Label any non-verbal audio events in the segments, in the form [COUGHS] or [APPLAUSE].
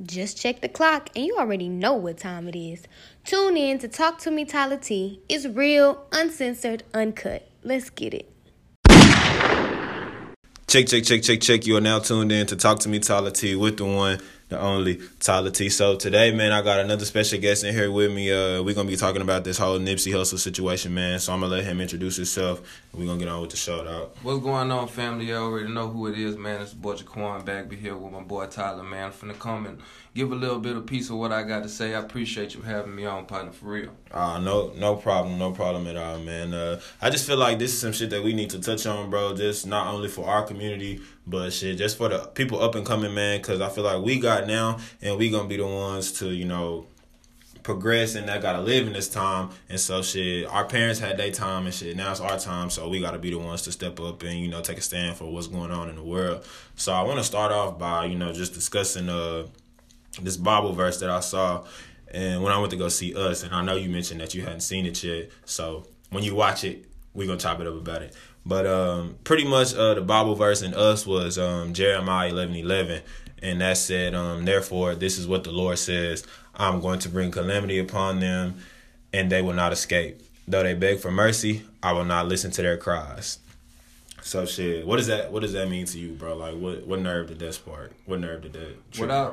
Just check the clock and you already know what time it is. Tune in to Talk to Me Tyler T. It's real, uncensored, uncut. Let's get it. Check, check, check, check, check. You are now tuned in to Talk to Me Tyler T with the one, the only Tyler T. So today, man, I got another special guest in here with me. Uh, we're gonna be talking about this whole Nipsey Hussle situation, man. So I'm gonna let him introduce himself. We're gonna get on with the shout out. What's going on, family? You already know who it is, man. It's boy Jaquan back be here with my boy Tyler, man. I'm finna come and give a little bit of piece of what I got to say. I appreciate you having me on, partner, for real. Uh, no, no problem, no problem at all, man. Uh, I just feel like this is some shit that we need to touch on, bro. Just not only for our community, but shit, just for the people up and coming, man. Because I feel like we got now, and we gonna be the ones to, you know, progress and that gotta live in this time. And so shit, our parents had their time and shit. Now it's our time, so we gotta be the ones to step up and, you know, take a stand for what's going on in the world. So I wanna start off by, you know, just discussing uh this Bible verse that I saw and when I went to go see us, and I know you mentioned that you hadn't seen it yet. So when you watch it, we're gonna chop it up about it. But um pretty much uh the Bible verse in us was um Jeremiah eleven eleven. And that said, um, therefore, this is what the Lord says I'm going to bring calamity upon them, and they will not escape. Though they beg for mercy, I will not listen to their cries. So shit, what does that what does that mean to you, bro? Like what what nerve did that spark? What nerve did that What I,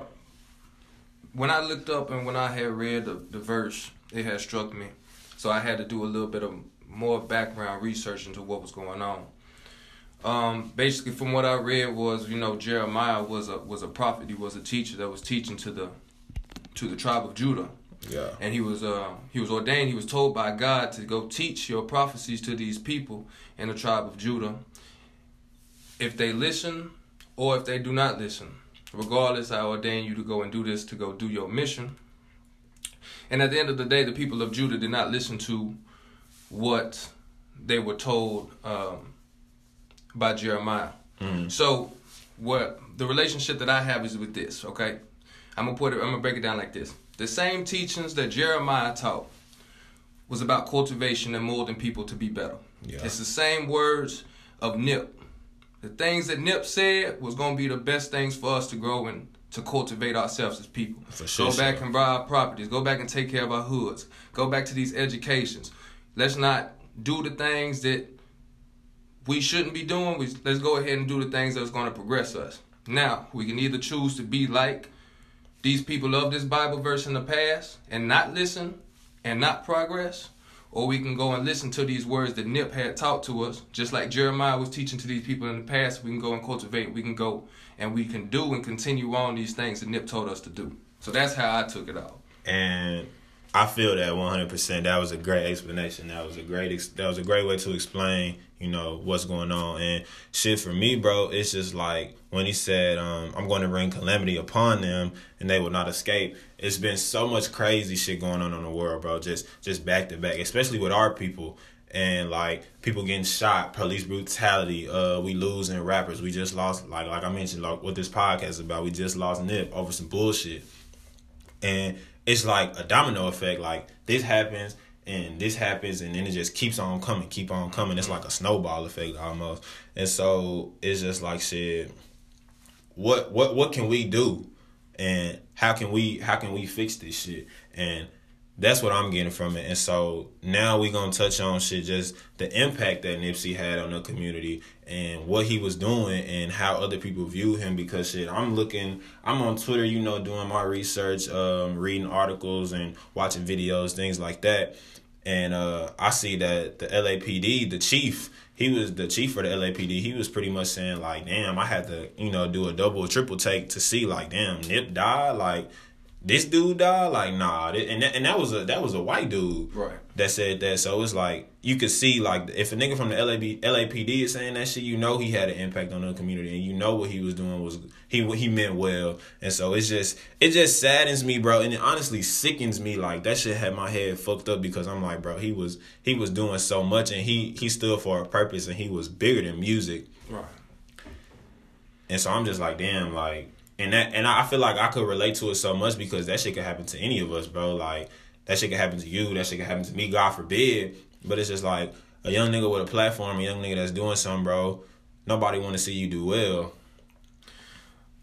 when I looked up and when I had read the, the verse, it had struck me. So I had to do a little bit of more background research into what was going on. Um, basically, from what I read was, you know, Jeremiah was a was a prophet. He was a teacher that was teaching to the to the tribe of Judah. Yeah. And he was uh he was ordained. He was told by God to go teach your prophecies to these people in the tribe of Judah. If they listen or if they do not listen, regardless, I ordain you to go and do this to go do your mission. And at the end of the day, the people of Judah did not listen to what they were told um, by Jeremiah. Mm. So, what the relationship that I have is with this. Okay, I'm gonna put it. I'm gonna break it down like this. The same teachings that Jeremiah taught was about cultivation and molding people to be better. Yeah. It's the same words of Nip. The things that Nip said was gonna be the best things for us to grow and to cultivate ourselves as people. For sure, Go back sure. and buy our properties. Go back and take care of our hoods. Go back to these educations. Let's not do the things that we shouldn't be doing. We, let's go ahead and do the things that's going to progress us. Now, we can either choose to be like these people of this Bible verse in the past and not listen and not progress, or we can go and listen to these words that Nip had taught to us, just like Jeremiah was teaching to these people in the past. We can go and cultivate. We can go and we can do and continue on these things that Nip told us to do. So that's how I took it out. and I feel that one hundred percent. That was a great explanation. That was a great. That was a great way to explain, you know, what's going on. And shit for me, bro, it's just like when he said, um, "I'm going to bring calamity upon them, and they will not escape." It's been so much crazy shit going on in the world, bro. Just just back to back, especially with our people. And like people getting shot, police brutality, uh, we losing rappers. We just lost, like like I mentioned, like what this podcast is about. We just lost Nip over some bullshit and it's like a domino effect like this happens and this happens and then it just keeps on coming keep on coming it's like a snowball effect almost and so it's just like shit what what what can we do and how can we how can we fix this shit and that's what I'm getting from it. And so now we gonna touch on shit just the impact that Nipsey had on the community and what he was doing and how other people view him because shit I'm looking I'm on Twitter, you know, doing my research, um, reading articles and watching videos, things like that. And uh I see that the LAPD, the chief, he was the chief for the LAPD, he was pretty much saying like, damn, I had to, you know, do a double triple take to see like, damn, Nip died, like this dude died, like nah, and that, and that was a that was a white dude Right. that said that. So it's like you could see like if a nigga from the LAB, LAPD is saying that shit, you know he had an impact on the community, and you know what he was doing was he he meant well. And so it's just it just saddens me, bro, and it honestly sickens me. Like that shit had my head fucked up because I'm like, bro, he was he was doing so much, and he he stood for a purpose, and he was bigger than music. Right. And so I'm just like, damn, like, and that, and I feel like I could relate to it so much because that shit could happen to any of us, bro. Like, that shit could happen to you. That shit could happen to me. God forbid. But it's just like a young nigga with a platform, a young nigga that's doing something, bro. Nobody want to see you do well.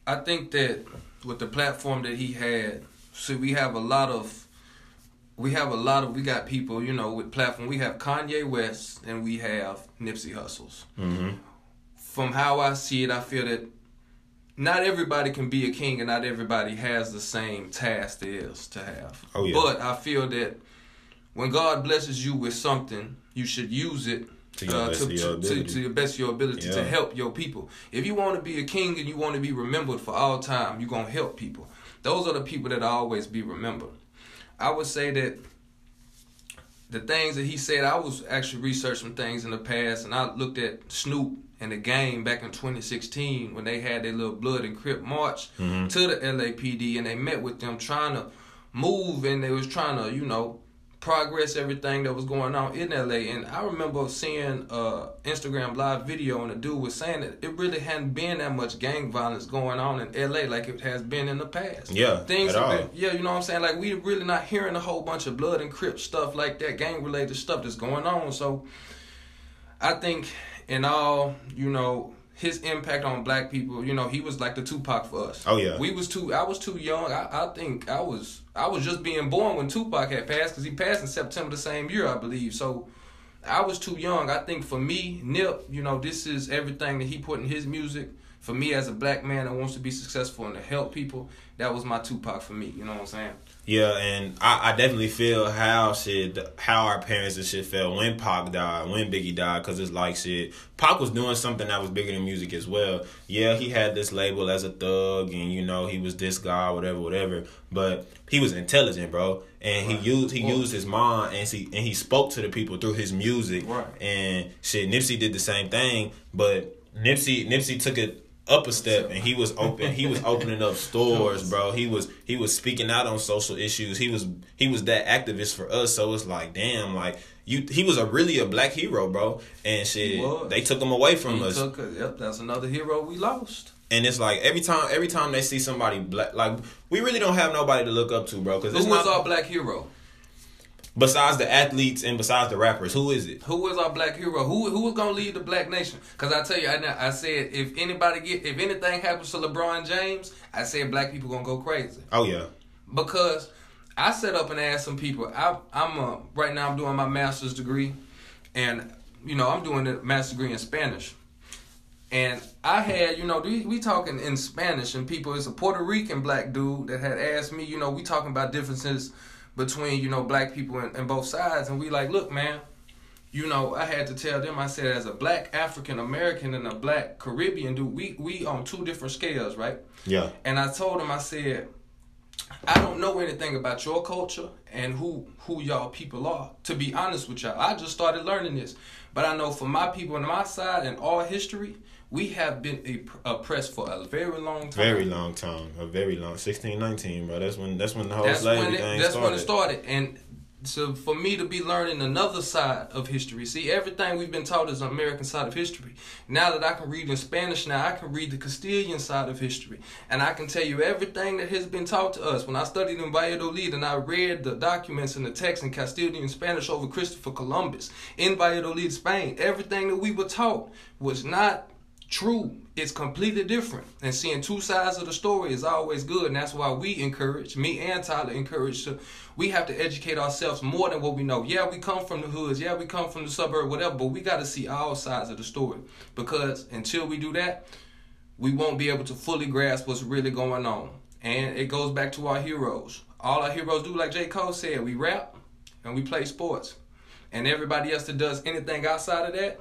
I think that with the platform that he had. See, we have a lot of, we have a lot of, we got people, you know, with platform. We have Kanye West and we have Nipsey Hussles. Mm-hmm. From how I see it, I feel that not everybody can be a king and not everybody has the same task there is to have. Oh, yeah. But I feel that when God blesses you with something, you should use it To your uh, best to, your to, to, your best of your ability to help your people. If you want to be a king and you want to be remembered for all time, you're going to help people. Those are the people that always be remembered. I would say that the things that he said, I was actually researching things in the past, and I looked at Snoop and the game back in 2016 when they had their little Blood and Crip march Mm-hmm. to the LAPD, and they met with them trying to move, and they was trying to, you know, progress everything that was going on in LA. And I remember seeing a Instagram live video, and the dude was saying that it really hadn't been that much gang violence going on in LA like it has been in the past. Yeah, things at have all. been yeah, you know what I'm saying? Like we really not hearing a whole bunch of blood and crip stuff like that, gang related stuff that's going on. So I think in all, you know, his impact on black people, you know, he was like the Tupac for us. Oh, yeah. We was too I was too young. I, I think I was I was just being born when Tupac had passed cuz he passed in September the same year, I believe. So I was too young. I think for me, Nip, you know, this is everything that he put in his music. For me as a black man that wants to be successful and to help people, that was my Tupac for me. You know what I'm saying? Yeah, and I, I definitely feel how shit, how our parents and shit felt when Pac died, when Biggie died, because it's like shit. Pac was doing something that was bigger than music as well. Yeah, he had this label as a thug, and you know he was this guy, whatever, whatever. But he was intelligent, bro, and he used he Well- used his mind, and he and he spoke to the people through his music. Right. And shit, Nipsey did the same thing, but Nipsey Nipsey took it up a step and he was open he was opening up stores bro. He was he was speaking out on social issues. He was he was that activist for us. So it's like damn like you he was a really a black hero bro. And shit He they took him away from He us. took yep, that's another hero we lost. and it's like every time every time they see somebody black like we really don't have nobody to look up to bro because Who it's was not our black hero? Besides the athletes and besides the rappers who is it Who is our black hero? Who who was gonna lead the black nation? Cause I tell you, I, I said if anybody get if anything happens to LeBron James, I said black people gonna go crazy oh yeah because I set up and asked some people. I I'm uh, right now I'm doing my master's degree, and you know I'm doing a master's degree in Spanish. And I had, you know, we talking in Spanish, and people, it's a Puerto Rican black dude that had asked me, you know, we talking about differences between, you know, black people and, and both sides. And we like, look, man, you know, I had to tell them, I said, as a black African American and a black Caribbean dude, we, we on two different scales, right? yeah And I told them, I said, I don't know anything about your culture and who who y'all people are. To be honest with y'all, I just started learning this, but I know for my people on my side and all history, we have been oppressed for a very long time. very long time a very long sixteen nineteen, bro that's when that's when the whole That's slavery when it, thing that's started when it started, and so for me to be learning another side of history. See, everything we've been taught is an American side of history. Now that I can read in Spanish, now I can read the Castilian side of history, and I can tell you everything that has been taught to us. When I studied in Valladolid and I read the documents and the text in Castilian Spanish over Christopher Columbus in Valladolid, Spain, everything that we were taught was not true. It's completely different. And seeing two sides of the story is always good. And that's why we encourage, me and Tyler encourage to we have to educate ourselves more than what we know. Yeah, we come from the hoods, yeah, we come from the suburb, whatever, but we gotta see all sides of the story. Because until we do that, we won't be able to fully grasp what's really going on. And it goes back to our heroes. All our heroes do, like J. Cole said, we rap and we play sports. And everybody else that does anything outside of that,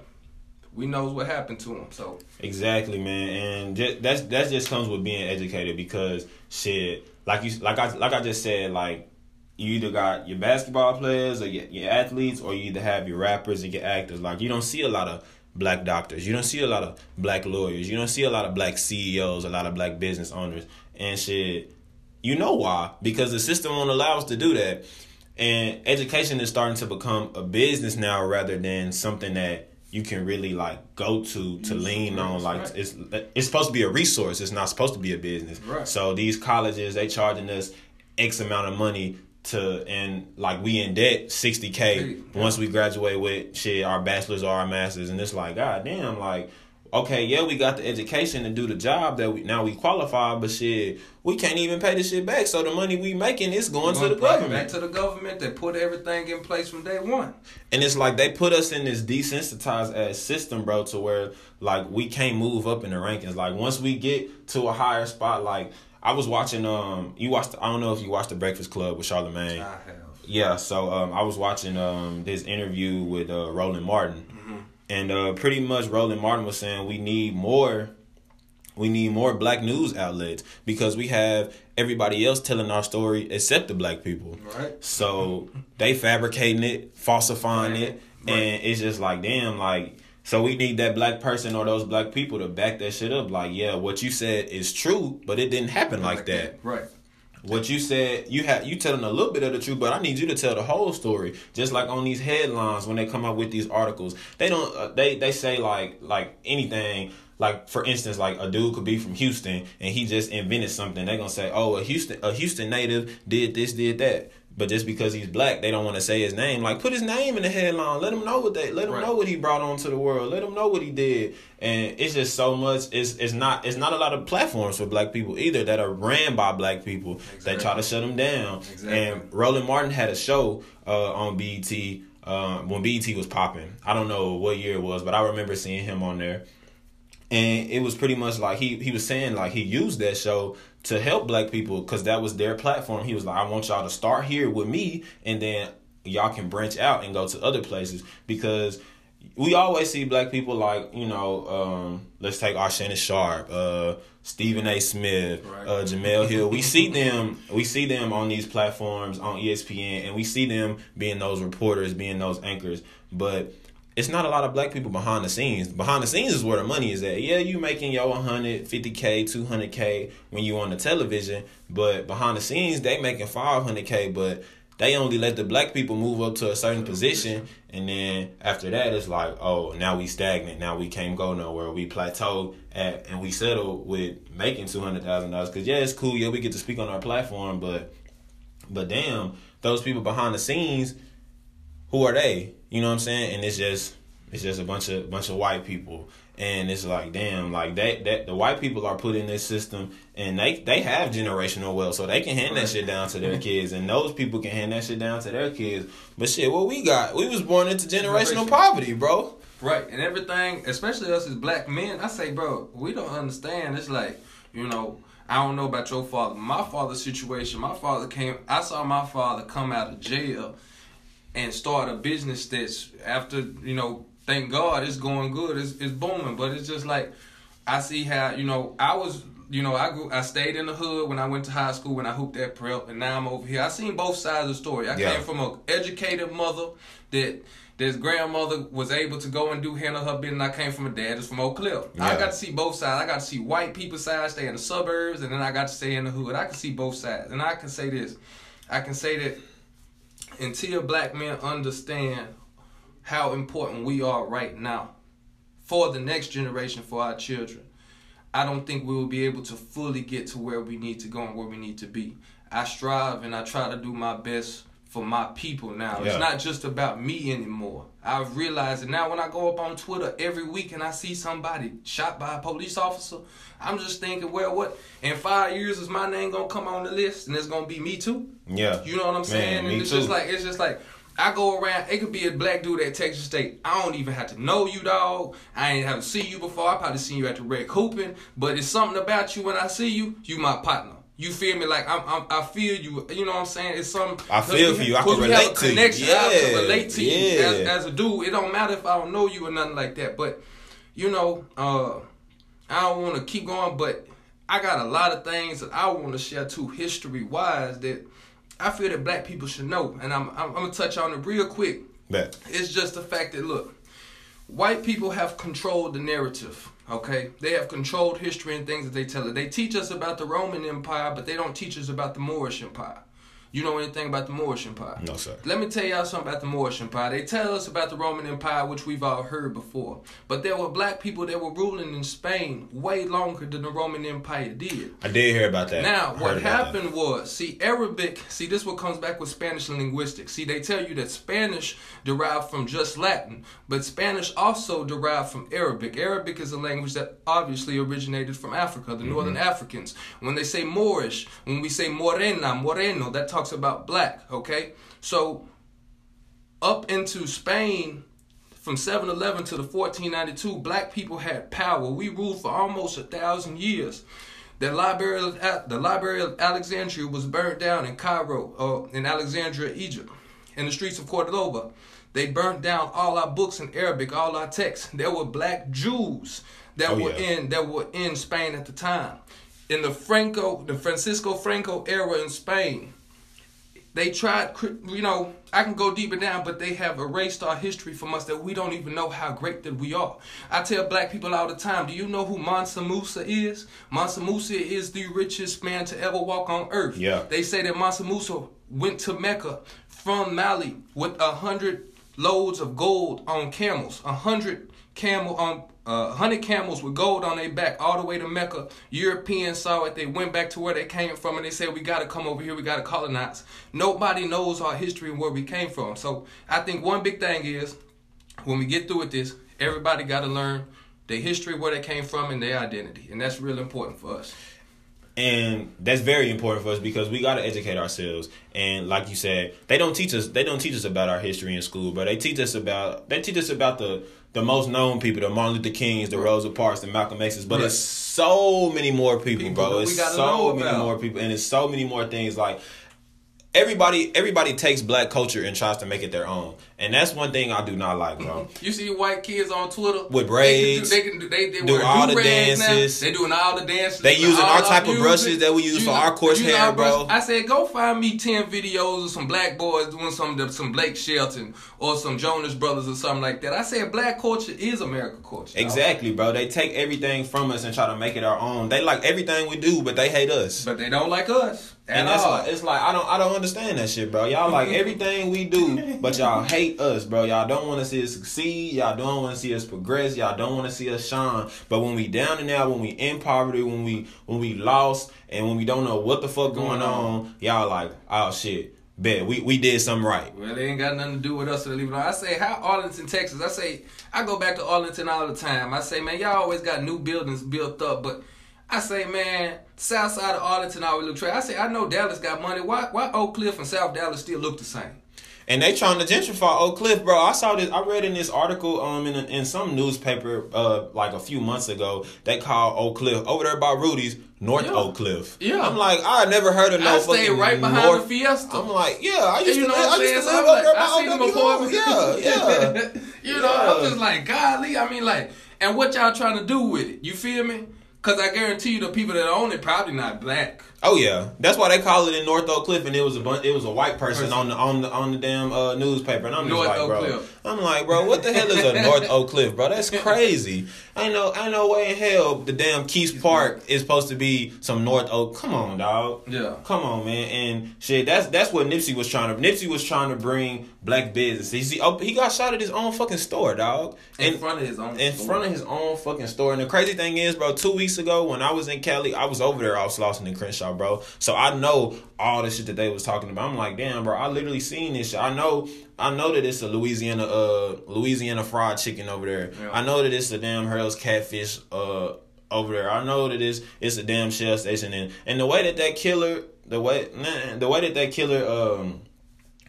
we knows what happened to them. So Exactly, man, and just, that's that just comes with being educated because shit, like you, like I, like I just said, like you either got your basketball players or your, your athletes, or you either have your rappers and your actors. Like you don't see a lot of black doctors, you don't see a lot of black lawyers, you don't see a lot of black CEOs, a lot of black business owners, and shit. You know why? Because the system won't allow us to do that, and education is starting to become a business now rather than something that you can really like go to to lean on like right. it's it's supposed to be a resource it's not supposed to be a business Right. so these colleges they charging us x amount of money to and like we in debt 60k Yeah. once we graduate with shit our bachelors or our masters and it's like god damn like okay, yeah, we got the education to do the job that we now we qualify, but shit, we can't even pay the shit back. So the money we making is going, going to the government. Back to the government that put everything in place from day one. And it's like they put us in this desensitized ass system, bro, to where like we can't move up in the rankings. Like once we get to a higher spot, like I was watching um you watched I don't know if you watched the Breakfast Club with Charlemagne. I have. Yeah, so um I was watching um this interview with uh Roland Martin and uh, pretty much Roland Martin was saying we need more we need more black news outlets because we have everybody else telling our story except the black people. Right. So they fabricating it, falsifying right. it, right. and it's just like damn, like so we need that black person or those black people to back that shit up. Like, yeah, what you said is true, but it didn't happen like, like that. Right what you said you had you telling a little bit of the truth but i need you to tell the whole story. Just like on these headlines when they come up with these articles. They don't uh, they they say like like anything. Like for instance like a dude could be from houston and he just invented something. They're gonna say oh a houston a houston native did this did that but just because he's black, they don't want to say his name. Like put his name in the headline. Let him know what they. Let him right. know what he brought onto the world. Let him know what he did. And it's just so much. It's it's not it's not a lot of platforms for black people either that are ran by black people exactly. that try to shut them down. Exactly. And Roland Martin had a show uh, on BET uh, when BET was popping. I don't know what year it was, but I remember seeing him on there. And it was pretty much like he he was saying like he used that show to help black people because that was their platform. He was like, I want y'all to start here with me, and then y'all can branch out and go to other places because we always see black people like you know um, let's take our Shannon Sharpe, uh, Stephen A. Smith, right. uh, Jemele Hill. We see them we see them on these platforms on ESPN, and we see them being those reporters, being those anchors, but it's not a lot of black people behind the scenes. Behind the scenes is where the money is at. Yeah, you making your 150k, 200k when you on the television, but behind the scenes they making 500k, but they only let the black people move up to a certain position and then after that it's like, oh, now we stagnant. Now we can't go nowhere. We plateau at and we settle with making $200,000 cuz yeah, it's cool. Yeah, we get to speak on our platform, but but damn, those people behind the scenes who are they? You know what I'm saying? And it's just it's just a bunch of bunch of white people. And it's like, damn, like that that the white people are put in this system and they they have generational wealth, so they can hand that shit down to their kids, and those people can hand that shit down to their kids. But shit, what we got, we was born into generational poverty, bro. Right, and everything, especially us as black men, I say, bro, we don't understand. It's like, you know, I don't know about your father. My father's situation, my father came, I saw my father come out of jail and start a business that's after you know thank god it's going good it's, it's booming but it's just like i see how you know i was you know i grew i stayed in the hood when i went to high school when i hooped at prep and now i'm over here i seen both sides of the story i yeah. came from an educated mother that this grandmother was able to go and do handle her business. I came from a dad that's from Oak Cliff. Yeah. I got to see both sides. I got to see white people side, stay in the suburbs, and then I got to stay in the hood. I can see both sides. And I can say this. I can say that until black men understand how important we are right now for the next generation, for our children, I don't think we will be able to fully get to where we need to go and where we need to be. I strive and I try to do my best for my people now. Yeah. It's not just about me anymore. I've realized that now when I go up on Twitter every week and I see somebody shot by a police officer, I'm just thinking, well, what in five years is my name gonna come on the list and it's gonna be me too? Yeah. You know what I'm saying? Man, and it's too. just like it's just like I go around, it could be a black dude at Texas State. I don't even have to know you, dog. I ain't have to see you before. I probably seen you at the red hooping. But it's something about you when I see you, you my partner. You feel me? Like I'm, I'm, i feel you. You know what I'm saying? It's some. I feel for you. I can relate to connection. you. Yeah, I can relate to yeah. you as, as, a dude. It don't matter if I don't know you or nothing like that. But you know, uh, I don't want to keep going. But I got a lot of things that I want to share too, history wise, that I feel that black people should know. And I'm, I'm, I'm gonna touch on it real quick. Bet. It's just the fact that look, white people have controlled the narrative Okay, they have controlled history and things that they tell us. They teach us about the Roman Empire, but they don't teach us about the Moorish Empire. You know anything about the Moorish Empire? No, sir. Let me tell y'all something about the Moorish Empire. They tell us about the Roman Empire, which we've all heard before. But there were black people that were ruling in Spain way longer than the Roman Empire did. I did hear about that. Now, what happened was, see, Arabic, see, this what comes back with Spanish linguistics. See, they tell you that Spanish derived from just Latin, but Spanish also derived from Arabic. Arabic is a language that obviously originated from Africa, the mm-hmm. Northern Africans. When they say Moorish, when we say morena, moreno, that talks about black, okay? So, up into Spain, from 711 to the 1492, black people had power. We ruled for almost a thousand years. The library of the Library of Alexandria was burned down in Cairo, uh, in Alexandria, Egypt, in the streets of Cordoba. They burnt down all our books in Arabic, all our texts. There were black Jews that Oh, were yeah. in that were in Spain at the time. In the Franco, the Francisco Franco era in Spain, they tried, you know, I can go deeper down, but they have erased our history from us that we don't even know how great that we are. I tell black people all the time, do you know who Mansa Musa is? Mansa Musa is the richest man to ever walk on earth. Yeah. They say that Mansa Musa went to Mecca from Mali with a hundred loads of gold on camels, a hundred camel on uh, hundred camels with gold on their back all the way to Mecca. Europeans saw it. They went back to where they came from and they said, "We got to come over here. We got to colonize." Nobody knows our history and where we came from. So I think one big thing is when we get through with this, everybody got to learn their history, where they came from, and their identity, and that's real important for us. And that's very important for us because we got to educate ourselves. And like you said they don't teach us they don't teach us about our history in school but they teach us about they teach us about the the most known people the martin luther kings the rosa parks the malcolm x's but Right. it's so many more people, People bro. we so many more people and it's so many more things like everybody everybody takes black culture and tries to make it their own and that's one thing i do not like bro [LAUGHS] You see white kids on Twitter With braids, They can do. They, can do, they, they do all the now. dances. They doing all the dances. They using our type of music. brushes that we use for our coarse hair, bro. I said, go find me ten videos of some black boys doing some some Blake Shelton or some Jonas Brothers or something like that. I said, black culture is American culture. Exactly, bro. They take everything from us and try to make it our own. They like everything we do, but they hate us. But they don't like us. At And that's all. like it's like I don't I don't understand that shit, bro. Y'all like [LAUGHS] everything we do, but y'all hate us, bro. Y'all don't want to see us succeed. Y'all don't want to see us progress. Y'all don't want to see us shine. But when we down and out, when we in poverty, when we when we lost, and when we don't know what the fuck going Going on. y'all like oh shit, bet we we did something right. Well, they ain't got nothing to do with us to leave it on. I say, how Arlington, Texas? I say, I go back to Arlington all the time. I say, man, y'all always got new buildings built up, but I say, man, south side of Arlington always look trade. I say, I know Dallas got money. Why, why Oak Cliff and South Dallas still look the same? And they trying to gentrify Oak Cliff, bro. I saw this. I read in this article, um, in in some newspaper, uh, like a few months ago, they called Oak Cliff over there by Rudy's North Yeah. Oak Cliff. Yeah. I'm like, I never heard of no I stay fucking right behind North. the Fiesta. I'm like, yeah, I used you to, know live, what I'm I saying? used to live I'm over there like, I by them Yeah, yeah. [LAUGHS] you know, I'm just like, golly. I mean, like, and what y'all trying to do with it? You feel me? Cause I guarantee you, the people that own it probably not black. Oh yeah, that's why they call it in North Oak Cliff, and it was a bun- it was a white person Person. on the on the on the damn uh, newspaper, and I'm just like, Oak bro, Cliff. I'm like, bro, what the hell is a North Oak Cliff, bro? That's [LAUGHS] crazy. I know, I know, way in hell the damn Keist Park is supposed to be some North Oak. Come on, dog. Yeah. Come on, man, and shit. That's that's what Nipsey was trying to. Nipsey was trying to bring black business. He see, oh, he got shot at his own fucking store, dog. In front of his own. in store. front of his own fucking store. And the crazy thing is, bro, two weeks ago when I was in Cali, I was over there off Slauson and Crenshaw, bro. So I know all the shit that they was talking about. I'm like, damn, bro, I literally seen this shit. I know I know that it's a Louisiana uh Louisiana fried chicken over there. Yeah. I know that it's a damn Harold's catfish uh over there. I know that it's it's a damn shell station and and the way that that killer the way the way that that killer um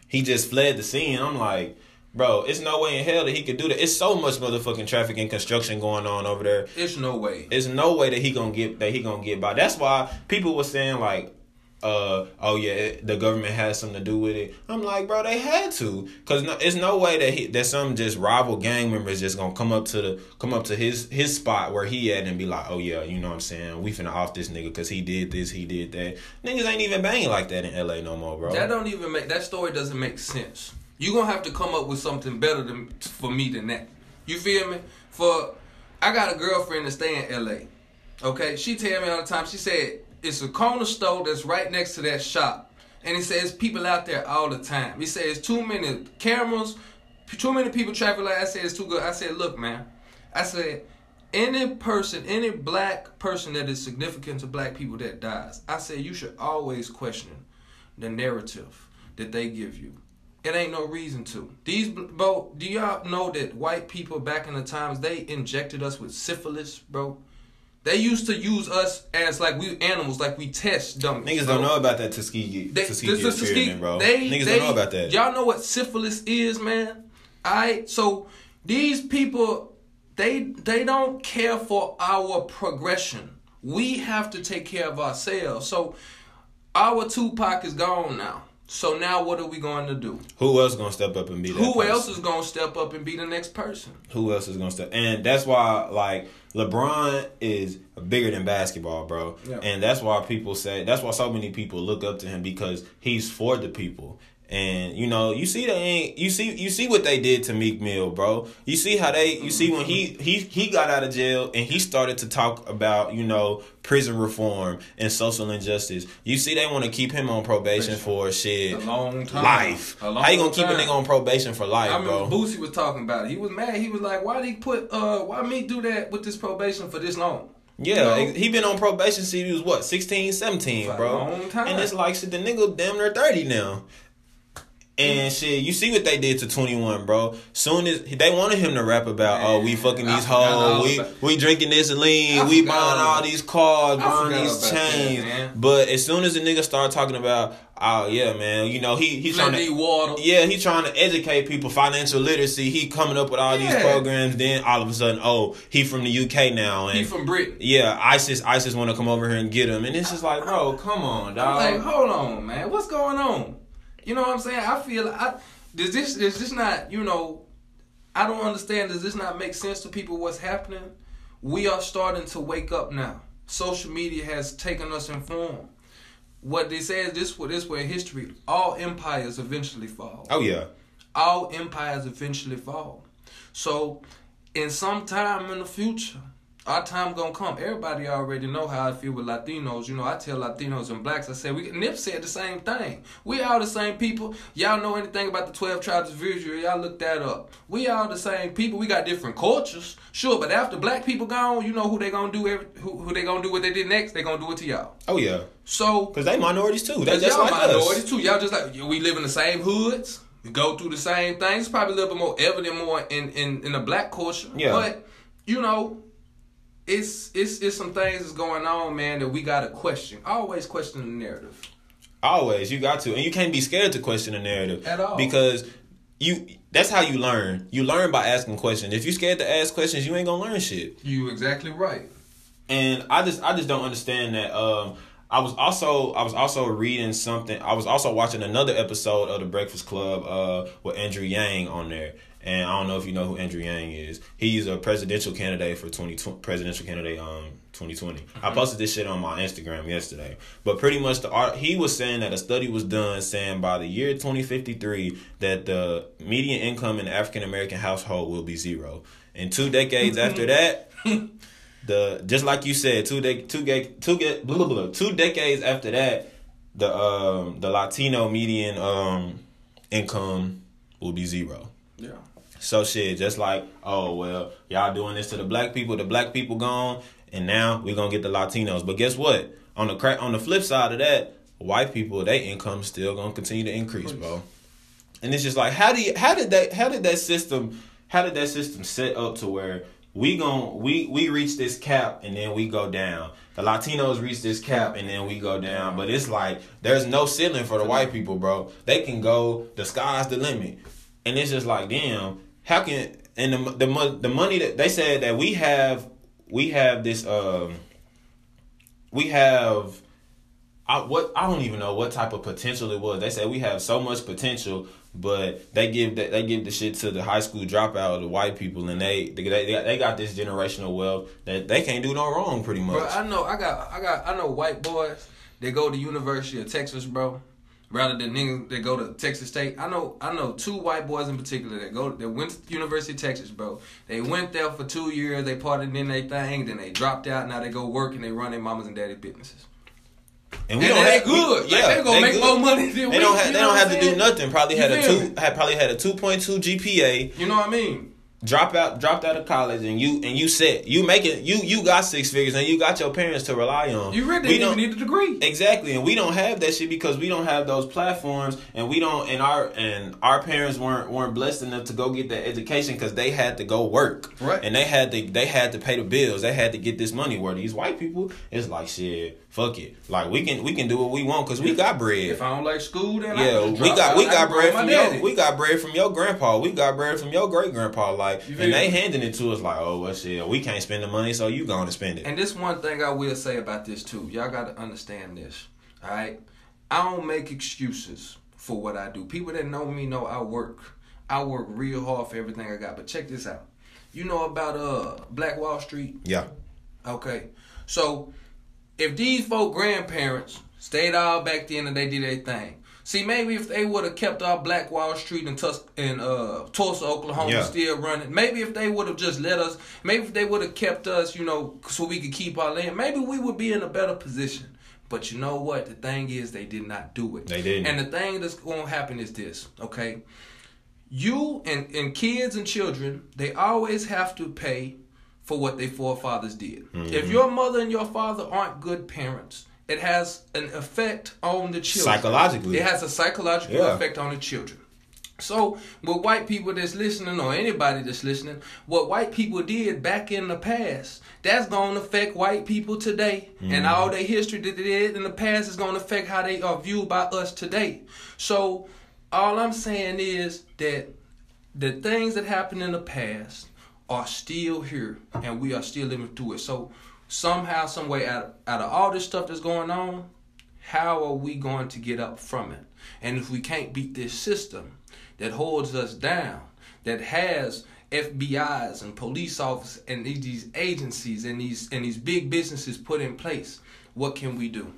he just fled the scene. I'm like, bro, it's no way in hell that he could do that. It's so much motherfucking traffic and construction going on over there. It's no way. It's no way that he gonna get that he gonna get by. That's why people were saying like, uh, oh yeah, the government has something to do with it. I'm like, bro, they had to, cause no, it's no way that he that some just rival gang members just gonna come up to the come up to his his spot where he at and be like, oh yeah, you know what I'm saying? We finna off this nigga cause he did this, he did that. Niggas ain't even banging like that in L.A. no more, bro. That don't even make that story doesn't make sense. You gonna have to come up with something better than for me than that. You feel me? For I got a girlfriend that stay in L.A. Okay, she tell me all the time. She said it's a corner store that's right next to that shop And he says people out there all the time. He says too many cameras, too many people traffic light. I said it's too good. I said, look, man. I said, any person, any black person that is significant to black people that dies, I said you should always question the narrative that they give you. It ain't no reason to. These bro, do y'all know that white people back in the times they injected us with syphilis, bro? They used to use us as like we animals, like we test dummies. Niggas bro. don't know about that Tuskegee, They, Tuskegee this is experiment, bro. They, Niggas they- don't know about that. Y'all know what syphilis is, man. Alright, so these people, they they don't care for our progression. We have to take care of ourselves. So our Tupac is gone now. So now what are we going to do? Who else gonna step up and be that? Who person? else is going to step up and be the next person? Who else is gonna step? And that's why, like, LeBron is bigger than basketball, bro. Yeah. And that's why people say that's why so many people look up to him because he's for the people. And you know, you see they ain't you see you see what they did to Meek Mill, bro. You see how they you see when he he he got out of jail and he started to talk about, you know, prison reform and social injustice. You see they want to keep him on probation for shit. A long time. Life. A long How you gonna keep a nigga on probation for life, I remember bro? Boosie was talking about it. He was mad. He was like, "Why did he put? Uh, why me do that with this probation for this long?" Yeah, You know? he been on probation since he was what 16, 17, For a bro. long time. And it's like shit, the nigga damn near thirty now. And mm-hmm. shit, you see what they did to twenty one, bro. Soon as they wanted him to rap about, oh, we fucking these hoes, we we drinking this lean, we buying all these cars, buying these about that, chains. but as soon as the nigga started talking about, oh yeah, man, you know he he's trying to water. yeah, he trying to educate people financial literacy. He coming up with all these programs. Then all of a sudden, oh, he from the UK now, and He from Britain. yeah, ISIS, ISIS want to come over here and get him, and it's just like, bro, come on, I'm dog. like, hold on, man, what's going on? You know what I'm saying? I feel I does this is this not you know I don't understand. Does this not make sense to people? What's happening? We are starting to wake up now. Social media has taken us informed. What they say is this: what this way in history, all empires eventually fall. oh yeah, all empires eventually fall. So, in some time in the future, our time gonna come. Everybody already know how I feel with Latinos. You know, I tell Latinos and blacks, I said we Nip said the same thing. We all the same people. Y'all know anything about the twelve tribes of Israel? Y'all look that up. We all the same people. We got different cultures, sure, but after black people gone, you know who they gonna do every, who, who they gonna do what they did next? They gonna do it to y'all. oh yeah, So because they minorities too. They just y'all like minorities us. too. Y'all just like we live in the same hoods. We go through the same things. It's probably a little bit more evident more in in, in the black culture. Yeah. But you know, it's it's it's some things that's going on, man, that we gotta question. Always question the narrative. Always, you got to, and you can't be scared to question the narrative At all. because you. That's how you learn. You learn by asking questions. If you scared to ask questions, you ain't gonna learn shit. You exactly right. and I just I just don't understand that. Um, I was also I was also reading something. I was also watching another episode of the Breakfast Club uh, with Andrew Yang on there. And I don't know if you know who Andrew Yang is. He's a presidential candidate for twenty presidential candidate um twenty twenty. I posted this shit on my Instagram yesterday. But pretty much the art he was saying that a study was done saying by the year twenty fifty three that the median income in African American household will be zero. And two decades after that, [LAUGHS] the just like you said, two de- two ga- two get blah, blah, blah, two decades after that, the um the Latino median um income will be zero. So shit, just like oh well, y'all doing this to the black people, the black people gone, and now we gonna get the Latinos. But guess what? On the crack on the flip side of that, white people, their income still gonna continue to increase, bro. And it's just like how do you how did that how did that system how did that system set up to where we gon' we we reach this cap and then we go down. The Latinos reach this cap and then we go down. But it's like there's no ceiling for the white people, bro. They can go the sky's the limit. And it's just like damn, how can and the the the money that they said that we have we have this um we have I what I don't even know what type of potential it was. They said we have so much potential, but they give that they give the shit to the high school dropout, the white people, and they they they got, they got this generational wealth that they can't do no wrong, pretty much. Bro, I know I got I got I know white boys that go to University of Texas, bro rather than niggas that go to Texas State. I know I know two white boys in particular that go that went to University of Texas, bro. They went there for two years, they parted in their thing, then they dropped out, now they go work and they run their mamas and daddy businesses. And, we and don't they have, good. We, yeah, like, they gonna they make good. more money than they we. Don't have, they don't have to do nothing. Probably you had a two. Had probably had a two point two GPA. You know what I mean? Drop out. Dropped out of college, and you and you set. You making. You you got six figures, and you got your parents to rely on. You really We don't- need a degree. Exactly, and we don't have that shit because we don't have those platforms, and we don't, and our and our parents weren't weren't blessed enough to go get that education because they had to go work, Right. And they had to they had to pay the bills, they had to get this money. Where these white people, it's like shit, fuck it, like we can we can do what we want because we got bread. If I don't like school, then Yeah, we got we got bread from your we got bread from your grandpa. We got bread from your great grandpa. Like, and they handing it to us like, oh well, shit, we can't spend the money, so you going to spend it. And this one thing I will say about this too. Y'all got to understand this. All right, I don't make excuses for what I do. People that know me know I work. I work real hard for everything I got. But check this out. You know about uh Black Wall Street? yeah, Okay. So if these folk grandparents stayed all back then and they did their thing. See, maybe if they would have kept our Black Wall Street in, Tus- in uh, Tulsa, Oklahoma, Yeah. still running. Maybe if they would have just let us. Maybe if they would have kept us, you know, so we could keep our land. Maybe we would be in a better position. But you know what? The thing is, they did not do it. They didn't. And the thing that's going to happen is this. Okay. You and, and kids and children, they always have to pay for what their forefathers did. Mm-hmm. If your mother and your father aren't good parents, it has an effect on the children. Psychologically. It has a psychological Yeah. effect on the children. So, with white people that's listening, or anybody that's listening, what white people did back in the past, that's going to affect white people today. And all their history that they did in the past is going to affect how they are viewed by us today. So, all I'm saying is that the things that happened in the past are still here and we are still living through it. So somehow, some way out, out of all this stuff that's going on, how are we going to get up from it? And if we can't beat this system that holds us down, that has FBI's and police officers and these, these agencies and these and these big businesses put in place, what can we do?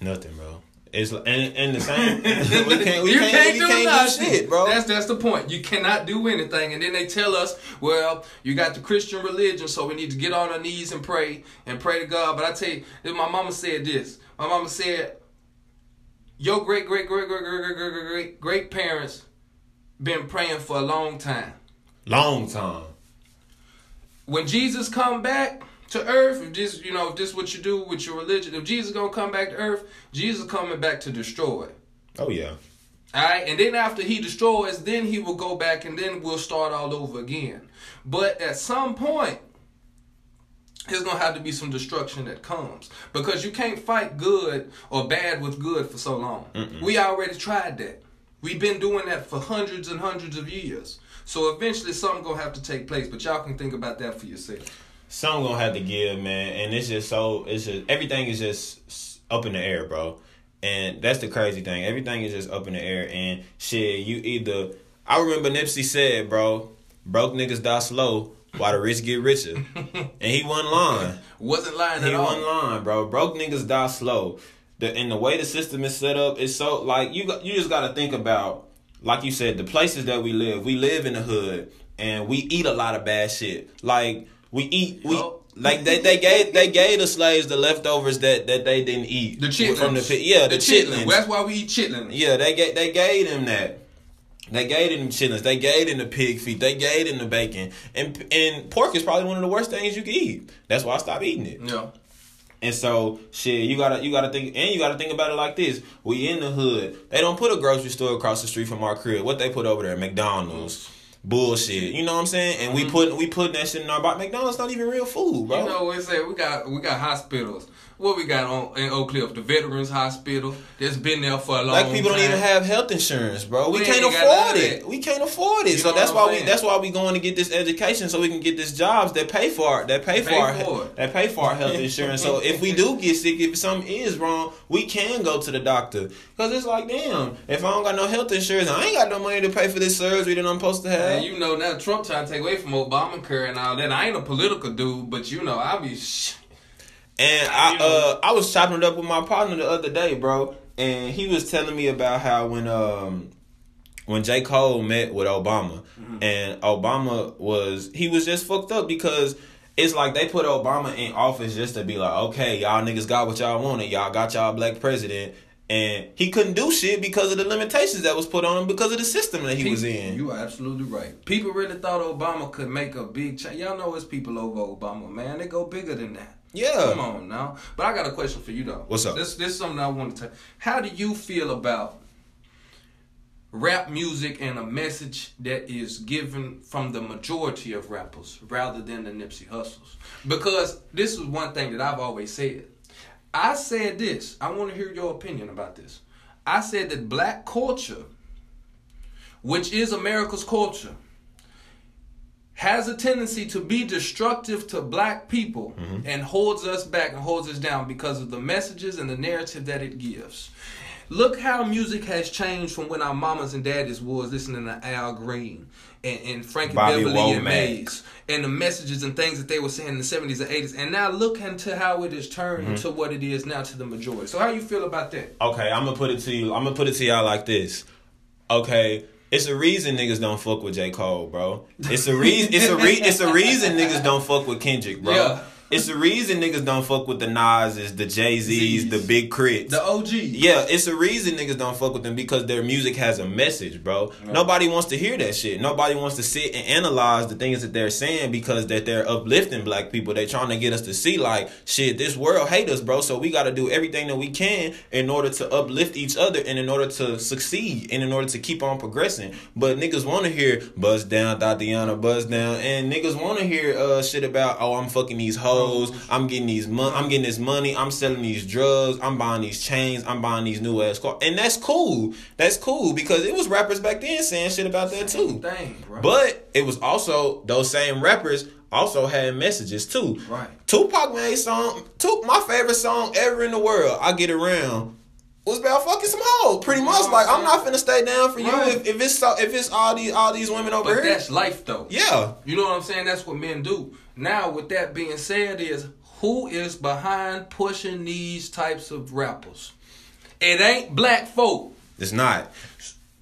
nothing, bro. It's and and the same. [LAUGHS] we can't we you can't, can't, do can't nothing. do shit, bro. That's that's the point. You cannot do anything, and then they tell us, well, you got the Christian religion, so we need to get on our knees and pray and pray to God. But I tell you, my mama said this. My mama said, your great great great great great great great great great parents been praying for a long time. Long time. When Jesus come back to earth, if this you know if this what you do with your religion, if Jesus gonna come back to earth, Jesus coming back to destroy. Oh yeah. Alright, and then after he destroys, then he will go back and then we'll start all over again. But at some point, there's gonna have to be some destruction that comes. Because you can't fight good or bad with good for so long. We already tried that. We've been doing that for hundreds and hundreds of years. So eventually something gonna have to take place, but y'all can think about that for yourself. Some gonna have to give, man, and it's just so it's just everything is just up in the air, bro. And that's the crazy thing. Everything is just up in the air, and shit. You either I remember Nipsey said, bro, broke niggas die slow while the rich get richer, [LAUGHS] and he wasn't lying. Wasn't lying He at all. wasn't lying, bro. Broke niggas die slow. The and the way the system is set up is so like you you just got to think about like you said the places that we live. We live in the hood and we eat a lot of bad shit. Like we eat we like they, they gave they gave the slaves the leftovers that that they didn't eat The chitlins. from the pit. Yeah, the, chitlins. That's why we eat chitlins. Yeah, they gave they gave them that. They gave them chitlins. They gave them the pig feet. They gave them the bacon. And and pork is probably one of the worst things you can eat. That's why I stopped eating it. Yeah. And so shit, you gotta you gotta think and you gotta think about it like this. We in the hood. They don't put a grocery store across the street from our crib. What they put over there? McDonald's. Bullshit. You know what I'm saying? And we mm-hmm. put we putting that shit in our body. McDonald's not even real food, bro. You know what I'm saying? We got we got hospitals. What we got on in Oak Cliff, the Veterans Hospital. That's been there for a long time. Black people time. don't even have health insurance, bro. We, We can't ain't got none afford it. We can't afford it. You so that's why we that's why we going to get this education so we can get this jobs that pay for it. That pay for Pay our for it. that pay for our health [LAUGHS] insurance. so if we do get sick, if something is wrong, we can go to the doctor. Cause it's like, damn, if I don't got no health insurance, I ain't got no money to pay for this surgery that I'm supposed to have. And you know now Trump trying to take away from Obamacare and all that. I ain't a political dude, but you know I be. Sh- And I uh I was chopping it up with my partner the other day, bro, and he was telling me about how when um when J. Cole met with Obama and Obama was he was just fucked up because it's like they put Obama in office just to be like, okay, y'all niggas got what y'all wanted. Y'all got y'all black president. And he couldn't do shit because of the limitations that was put on him because of the system that he people, was in. You are absolutely right. People really thought Obama could make a big change. Y'all know it's people over Obama, man. They go bigger than that. Yeah. Come on now. But I got a question for you though. What's up? This this is something I want to tell. How do you feel about rap music and a message that is given from the majority of rappers rather than the Nipsey Hussles? Because this is one thing that I've always said. I said this. I want to hear your opinion about this. I said that black culture, which is America's culture, has a tendency to be destructive to black people and holds us back and holds us down because of the messages and the narrative that it gives. Look how music has changed from when our mamas and daddies was listening to Al Green and, and Frankie Bobby Beverly and Maze and the messages and things that they were saying in the 70s and 80s. And now look into how it has turned Mm-hmm. into what it is now to the majority. So how you feel about that? Okay, I'm gonna put it to you. I'm gonna put it to y'all like this. Okay, it's a reason niggas don't fuck with J Cole, bro. It's a reason. It's a re- It's a reason niggas don't fuck with Kendrick, bro. Yeah. It's the reason niggas don't fuck with the Nas, is the Jay Z's, the Big K.R.I.T.s. The OG. Yeah, it's the reason niggas don't fuck with them because their music has a message, bro. Nobody wants to hear that shit. Nobody wants to sit and analyze the things that they're saying because that they're uplifting black people. They're trying to get us to see like shit. This world hate us, bro. So we got to do everything that we can in order to uplift each other and in order to succeed and in order to keep on progressing. But niggas want to hear buzz down, Thotiana, buzz down, and niggas want to hear uh shit about oh I'm fucking these hoes, I'm getting these mon- I'm getting this money, I'm selling these drugs, I'm buying these chains, I'm buying these new ass cars, and that's cool. That's cool because it was rappers back then saying shit about that too. Thing. But it was also those same rappers also had messages too. Right. Tupac made song. Tu- my favorite song ever in the world. I get around. Was about fucking some hoes, pretty much. know Like I'm I'm not finna stay down for you if, if it's so, if it's all these all these women over But here. that's life though. Yeah, You know what I'm saying? That's what men do. Now, with that being said, is who is behind pushing these types of rappers? It ain't black folk. it's not.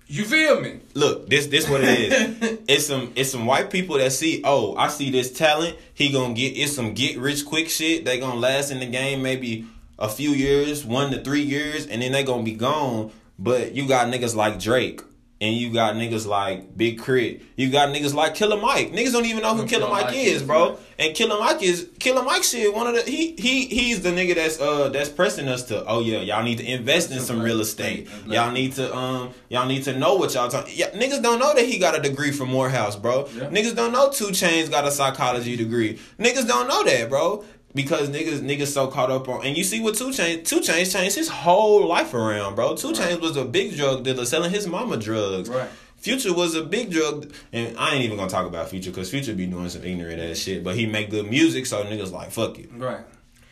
You feel me? Look, this this what it is. [LAUGHS] it's some it's some white people that see, oh, I see this talent. He gonna get it's some get rich quick shit. They gonna last in the game maybe a few years, one to three years, and then they gonna be gone. But you got niggas like Drake. And you got niggas like Big Crit. You got niggas like Killer Mike. Niggas don't even know who Killer Mike Mike is, is, bro. And Killer Mike is Killer Mike shit. One of the he he he's the nigga that's uh that's pressing us to oh yeah y'all need to invest in some real estate. Y'all need to um y'all need to know what y'all talking. Yeah, niggas don't know that he got a degree from Morehouse, bro. Yeah. Niggas don't know 2 Chainz got a psychology degree. Niggas don't know that, bro. Because niggas niggas so caught up on and you see what 2 Chainz 2 Chainz changed his whole life around, bro. 2 Chainz was a big drug dealer selling his mama drugs. Right. Future was a big drug, and I ain't even gonna talk about Future because Future be doing some ignorant ass shit. But he make good music, so niggas like fuck it. Right.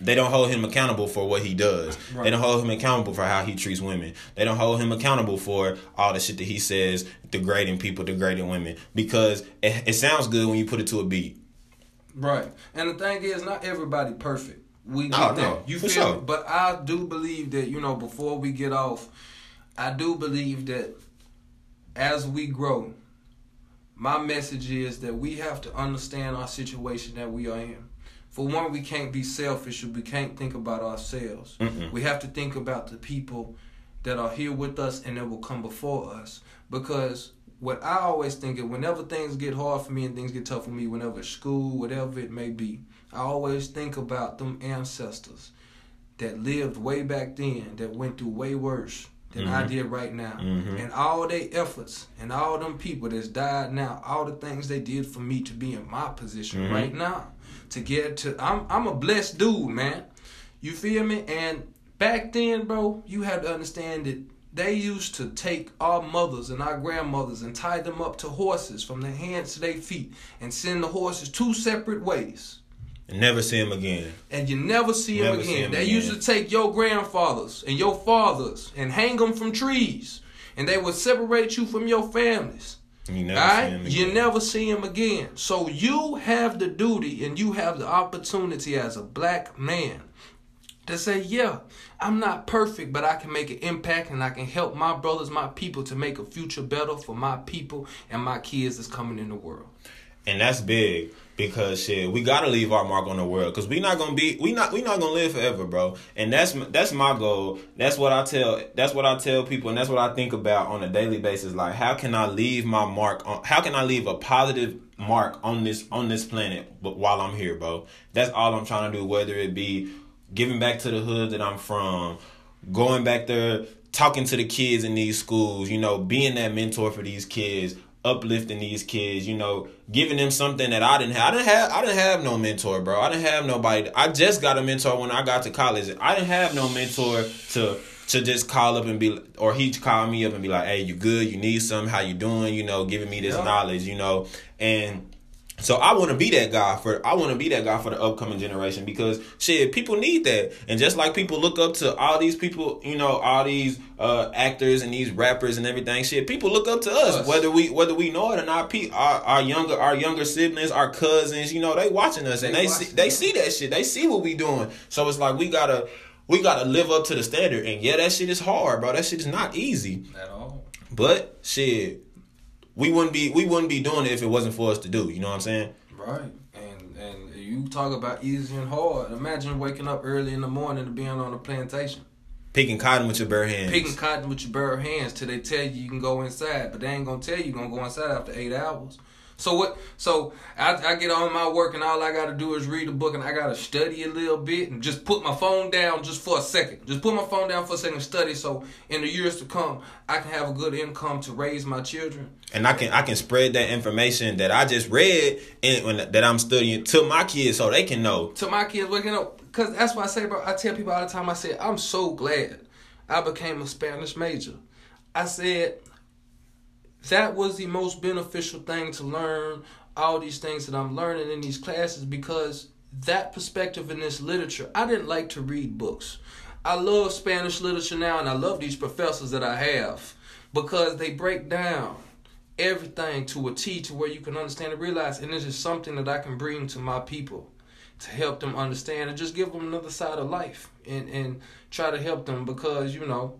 They don't hold him accountable for what he does. Right. They don't hold him accountable for how he treats women. They don't hold him accountable for all the shit that he says, degrading people, degrading women. Because it, it sounds good when you put it to a beat. Right. And the thing is, not everybody perfect. We oh, get No, that. no, you for feel sure. me? But I do believe that, you know, before we get off, I do believe that as we grow, my message is that we have to understand our situation that we are in. For one, we can't be selfish. We can't think about ourselves. Mm-mm. We have to think about the people that are here with us and that will come before us. Because what I always think is whenever things get hard for me and things get tough for me, whenever it's school, whatever it may be, I always think about them ancestors that lived way back then that went through way worse than I Mhm. did right now. Mhm. And all their efforts and all them people that's died now, all the things they did for me to be in my position Mhm. right now. To get to I'm I'm a blessed dude, man. You feel me? And back then, bro, you had to understand that they used to take our mothers and our grandmothers and tie them up to horses from their hands to their feet and send the horses two separate ways And never see him again. and you never see them again. see they again. used to take your grandfathers and your fathers and hang them from trees, and they would separate you from your families. You never right, you never see him again. So you have the duty and you have the opportunity as a black man to say, yeah, I'm not perfect, but I can make an impact and I can help my brothers, my people to make a future better for my people and my kids that's coming in the world. and that's big because shit, we gotta leave our mark on the world because we not gonna be we not we not gonna live forever, bro. And that's that's my goal. That's what I tell. That's what I tell people, and that's what I think about on a daily basis. Like, how can I leave my mark on? How can I leave a positive mark on this on this planet? But while I'm here, bro, that's all I'm trying to do. Whether it be giving back to the hood that I'm from, going back there, talking to the kids in these schools, you know, being that mentor for these kids, uplifting these kids, you know, giving them something that I didn't have. I didn't have I didn't have no mentor, bro. I didn't have nobody. I just got a mentor when I got to college. I didn't have no mentor to to just call up and be or he'd call me up and be like, "Hey, you good? You need something? How you doing? You know, giving me this Yeah. knowledge, you know." And so I want to be that guy for I want to be that guy for the upcoming generation because shit, people need that. And just like people look up to all these people, you know, all these uh, actors and these rappers and everything, shit, people look up to us, Us. whether we whether we know it or not. Pe- Our, our younger our younger siblings, our cousins, you know, they watching us and They they see they see that shit. They see what we doing. So it's like we gotta we gotta live up to the standard. And yeah, that shit is hard, bro. That shit is not easy. At all. But shit, we wouldn't be we wouldn't be doing it if it wasn't for us to do. You know what I'm saying? Right. And and you talk about easy and hard. Imagine waking up early in the morning and being on a plantation. Picking cotton with your bare hands. Picking cotton with your bare hands till they tell you you can go inside, but they ain't gonna tell you you gonna go inside after eight hours. So what? So I, I get on my work and all I gotta do is read a book and I gotta study a little bit and just put my phone down just for a second. Just put my phone down for a second and study. So in the years to come, I can have a good income to raise my children. and I can I can spread that information that I just read and when, that I'm studying to my kids so they can know. to my kids waking up because that's why I say, bro. I tell people all the time. I said I'm so glad I became a Spanish major. I said that was the most beneficial thing to learn all these things that I'm learning in these classes because that perspective in this literature. I didn't like to read books. I love Spanish literature now, and I love these professors that I have because they break down everything to a T to where you can understand and realize, and this is something that I can bring to my people to help them understand and just give them another side of life and and try to help them because you know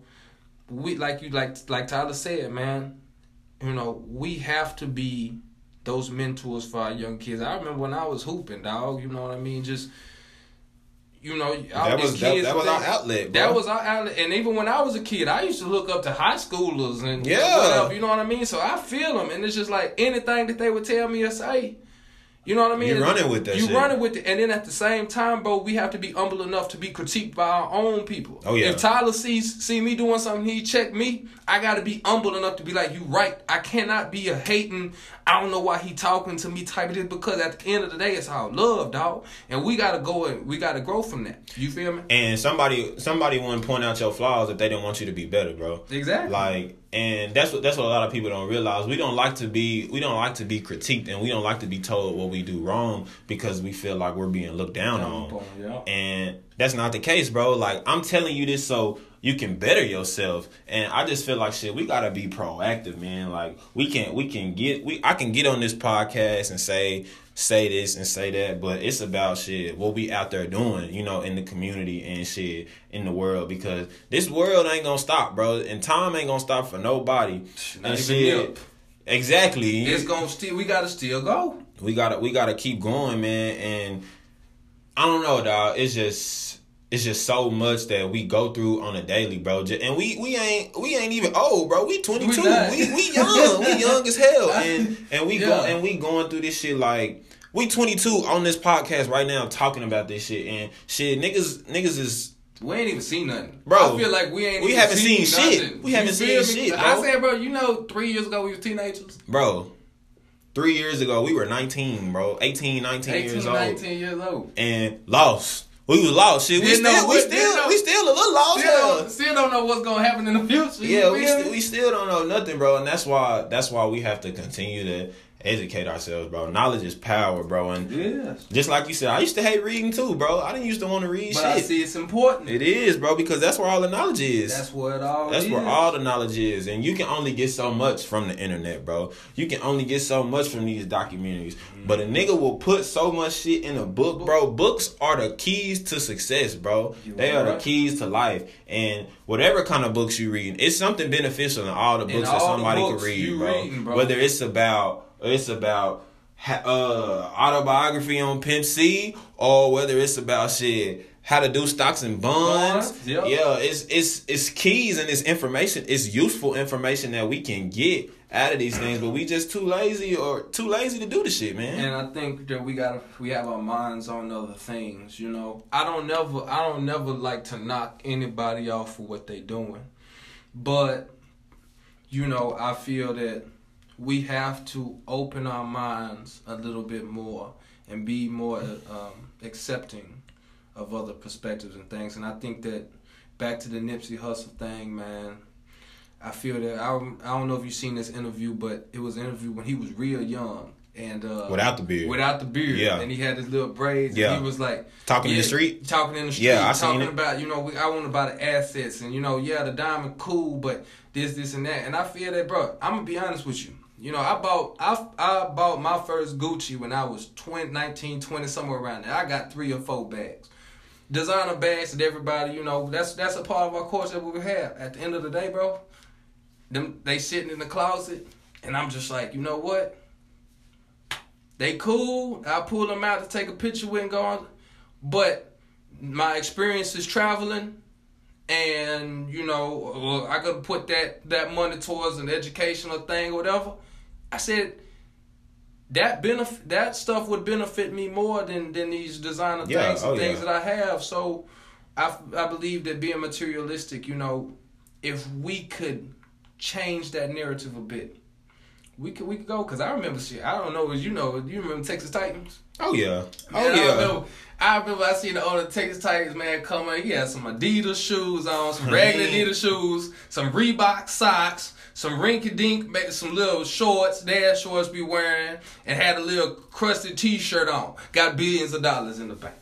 we like you like like Tyler said man you know we have to be those mentors for our young kids I remember when I was hooping dog you know what I mean just you know That was that, kids that was there- our outlet. Bro. that was our outlet, and even when I was a kid, I used to look up to high schoolers and Yeah. whatever, you know what I mean. So I feel them, and it's just like anything that they would tell me or say, you know what I mean. You And running with that You shit. running with it, and then at the same time, bro, we have to be humble enough to be critiqued by our own people. Oh, yeah. If Tyler sees see me doing something, he check me. I got to be humble enough to be like, you right. I cannot be a hating. I don't know why he talking to me type of this because at the end of the day, it's all love, dog, and we gotta go and we gotta grow from that. You feel me? and somebody somebody wouldn't point out your flaws if they didn't want you to be better, bro. Exactly. Like, and that's what that's what a lot of people don't realize. We don't like to be we don't like to be critiqued, and we don't like to be told what we do wrong because we feel like we're being looked down on. Yeah. And that's not the case, bro. Like I'm telling you this so you can better yourself. And I just feel like shit, we gotta be proactive, man. Like we can we can get we I can get on this podcast and say say this and say that, but it's about shit, what we out there doing, you know, in the community and shit in the world because this world ain't gonna stop, bro. And time ain't gonna stop for nobody. Not and shit. Exactly. It's gonna still. We gotta still go. we gotta we gotta keep going, man. And I don't know, dog. It's just it's just so much that we go through on a daily, bro. And we we ain't we ain't even old, bro. We twenty two. We. We, we young. we [LAUGHS] young as hell. And and we go and we going through this shit like we twenty two on this podcast right now talking about this shit and shit niggas niggas is We ain't even seen nothing, Bro, I feel like we ain't. we even haven't seen shit. We You haven't seen me? shit, I said, bro, you know, three years ago we were teenagers, bro. Three years ago we were nineteen, bro. 18, 19 18, years old. 19 years old. and lost. We was lost. Shit, we Didn't know still, we still, know- we still a little lost. Still, don't, still don't know what's gonna happen in the future. Yeah, we still, we still don't know nothing, bro, and that's why that's why we have to continue to educate ourselves, bro. Knowledge is power, bro, and yes, just like you said, I used to hate reading too, bro. I didn't used to want to read but I shit. see it's important. It is, bro, because that's where all the knowledge is. That's what it all. That's is. where all the knowledge is, and you can only get so much from the internet, bro. You can only get so much from these documentaries. But a nigga will put so much shit in a book, bro. Books are the keys to success, bro. You they are the keys to life, and whatever kind of books you read, it's something beneficial in all the In books that somebody can read, reading, bro. Whether it's about it's about uh, autobiography on Pimp C or whether it's about shit how to do stocks and bonds. Bonds, yep. Yeah, it's it's it's keys and it's information. It's useful information that we can get out of these things, but we just too lazy or too lazy to do the shit, man. And I think that we gotta we have our minds on other things, you know. I don't never I don't never like to knock anybody off for what they doing. But you know, I feel that we have to open our minds a little bit more and be more um, accepting of other perspectives and things. And I think that back to the Nipsey Hussle thing, man. I feel that I, I don't know if you've seen this interview, but it was an interview when he was real young and uh, Without the beard. Without the beard, Yeah. and he had his little braids. Yeah. and he was like Talking in the street? talking in the street, Yeah, I seen talking it. about you know we, I want to buy the assets and you know yeah the diamond cool, but this this and that. And I feel that, bro. I'm gonna be honest with you. You know, I bought I I bought my first Gucci when I was 20, 19, 20, somewhere around there. I got three or four bags. Designer bags that everybody, you know, that's that's a part of our course that we have. At the end of the day, bro, them they sitting in the closet, and I'm just like, you know what? They cool. I pull them out to take a picture with and go on. But my experience is traveling, and you know, I could put that that money towards an educational thing or whatever. I said that benefit that stuff would benefit me more than than these designer Yeah, things and oh, things yeah. that I have. So I I believe that being materialistic, you know, if we could change that narrative a bit. We could we could go because I remember shit. I don't know as you know. You remember Texas Titans? oh yeah. Oh Man, I yeah. remember, I remember I seen the of Texas Titans man come in. He had some Adidas shoes on, some regular [LAUGHS] Adidas shoes, some Reebok socks, some rinky dink, maybe some little shorts, dad shorts be wearing, and had a little crusty t shirt on. Got billions of dollars in the bank.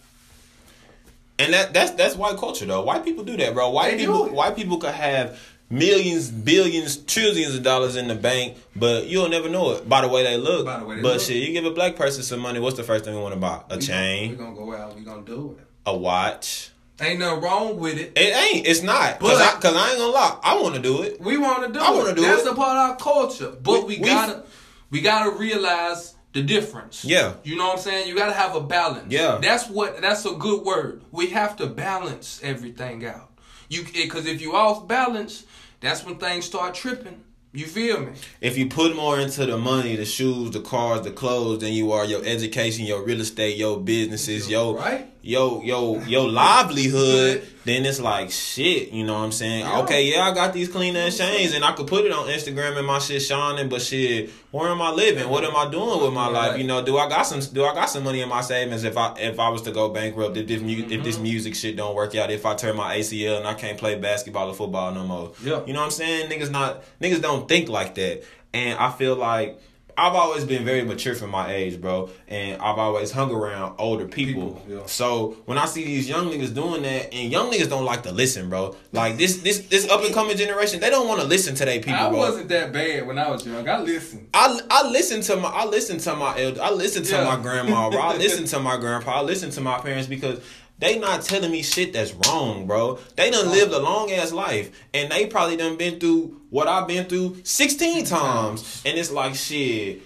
And that that's that's white culture though. White people do that, bro. White They people it. white people could have millions, billions, trillions of dollars in the bank, but you'll never know it by the way they look. By the way they but look. shit, you give a black person some money, what's the first thing we want to buy? A We chain, Gonna, we gonna go out. We gonna do it. a watch. Ain't nothing wrong with it. It ain't. It's not. Cause, But- I, Cause I ain't gonna lie. I want to do it. We want to do I it. wanna do That's it. a part of our culture. But we, We- we- gotta we gotta realize the difference. Yeah. You know what I'm saying? You gotta have a balance. Yeah. That's what that's a good word. We have to balance everything out. You eh, because if you off balance, that's when things start tripping. You feel me? If you put more into the money, the shoes, the cars, the clothes, than you are your education, your real estate, your businesses, your Right. Your your your livelihood, [LAUGHS] then it's like shit. You know what I'm saying? Yeah. Okay, yeah, I got these clean ass chains, and I could put it on Instagram and my shit shining. But shit, where am I living? What am I doing with my life? You know, do I got some? Do I got some money in my savings if I if I was to go bankrupt? If this mu- if this Mm-hmm. music shit don't work out? If I turn my ACL and I can't play basketball or football no more? Yeah. You know what I'm saying? Niggas not niggas don't think like that, and I feel like. I've always been very mature for my age, bro, and I've always hung around older people. People, yeah. So when I see these young niggas doing that, and young niggas don't like to listen, bro. Like this, this, this up and coming generation, they don't want to listen to their people, I bro. wasn't that bad when I was young. I listened. I I listen to my I listened to my elder, I listened to Yeah. my grandma, bro. I [LAUGHS] listened to my grandpa. I listened to my parents because they not telling me shit that's wrong, bro. They done lived a long ass life, and they probably done been through what I've been through sixteen times, and it's like shit.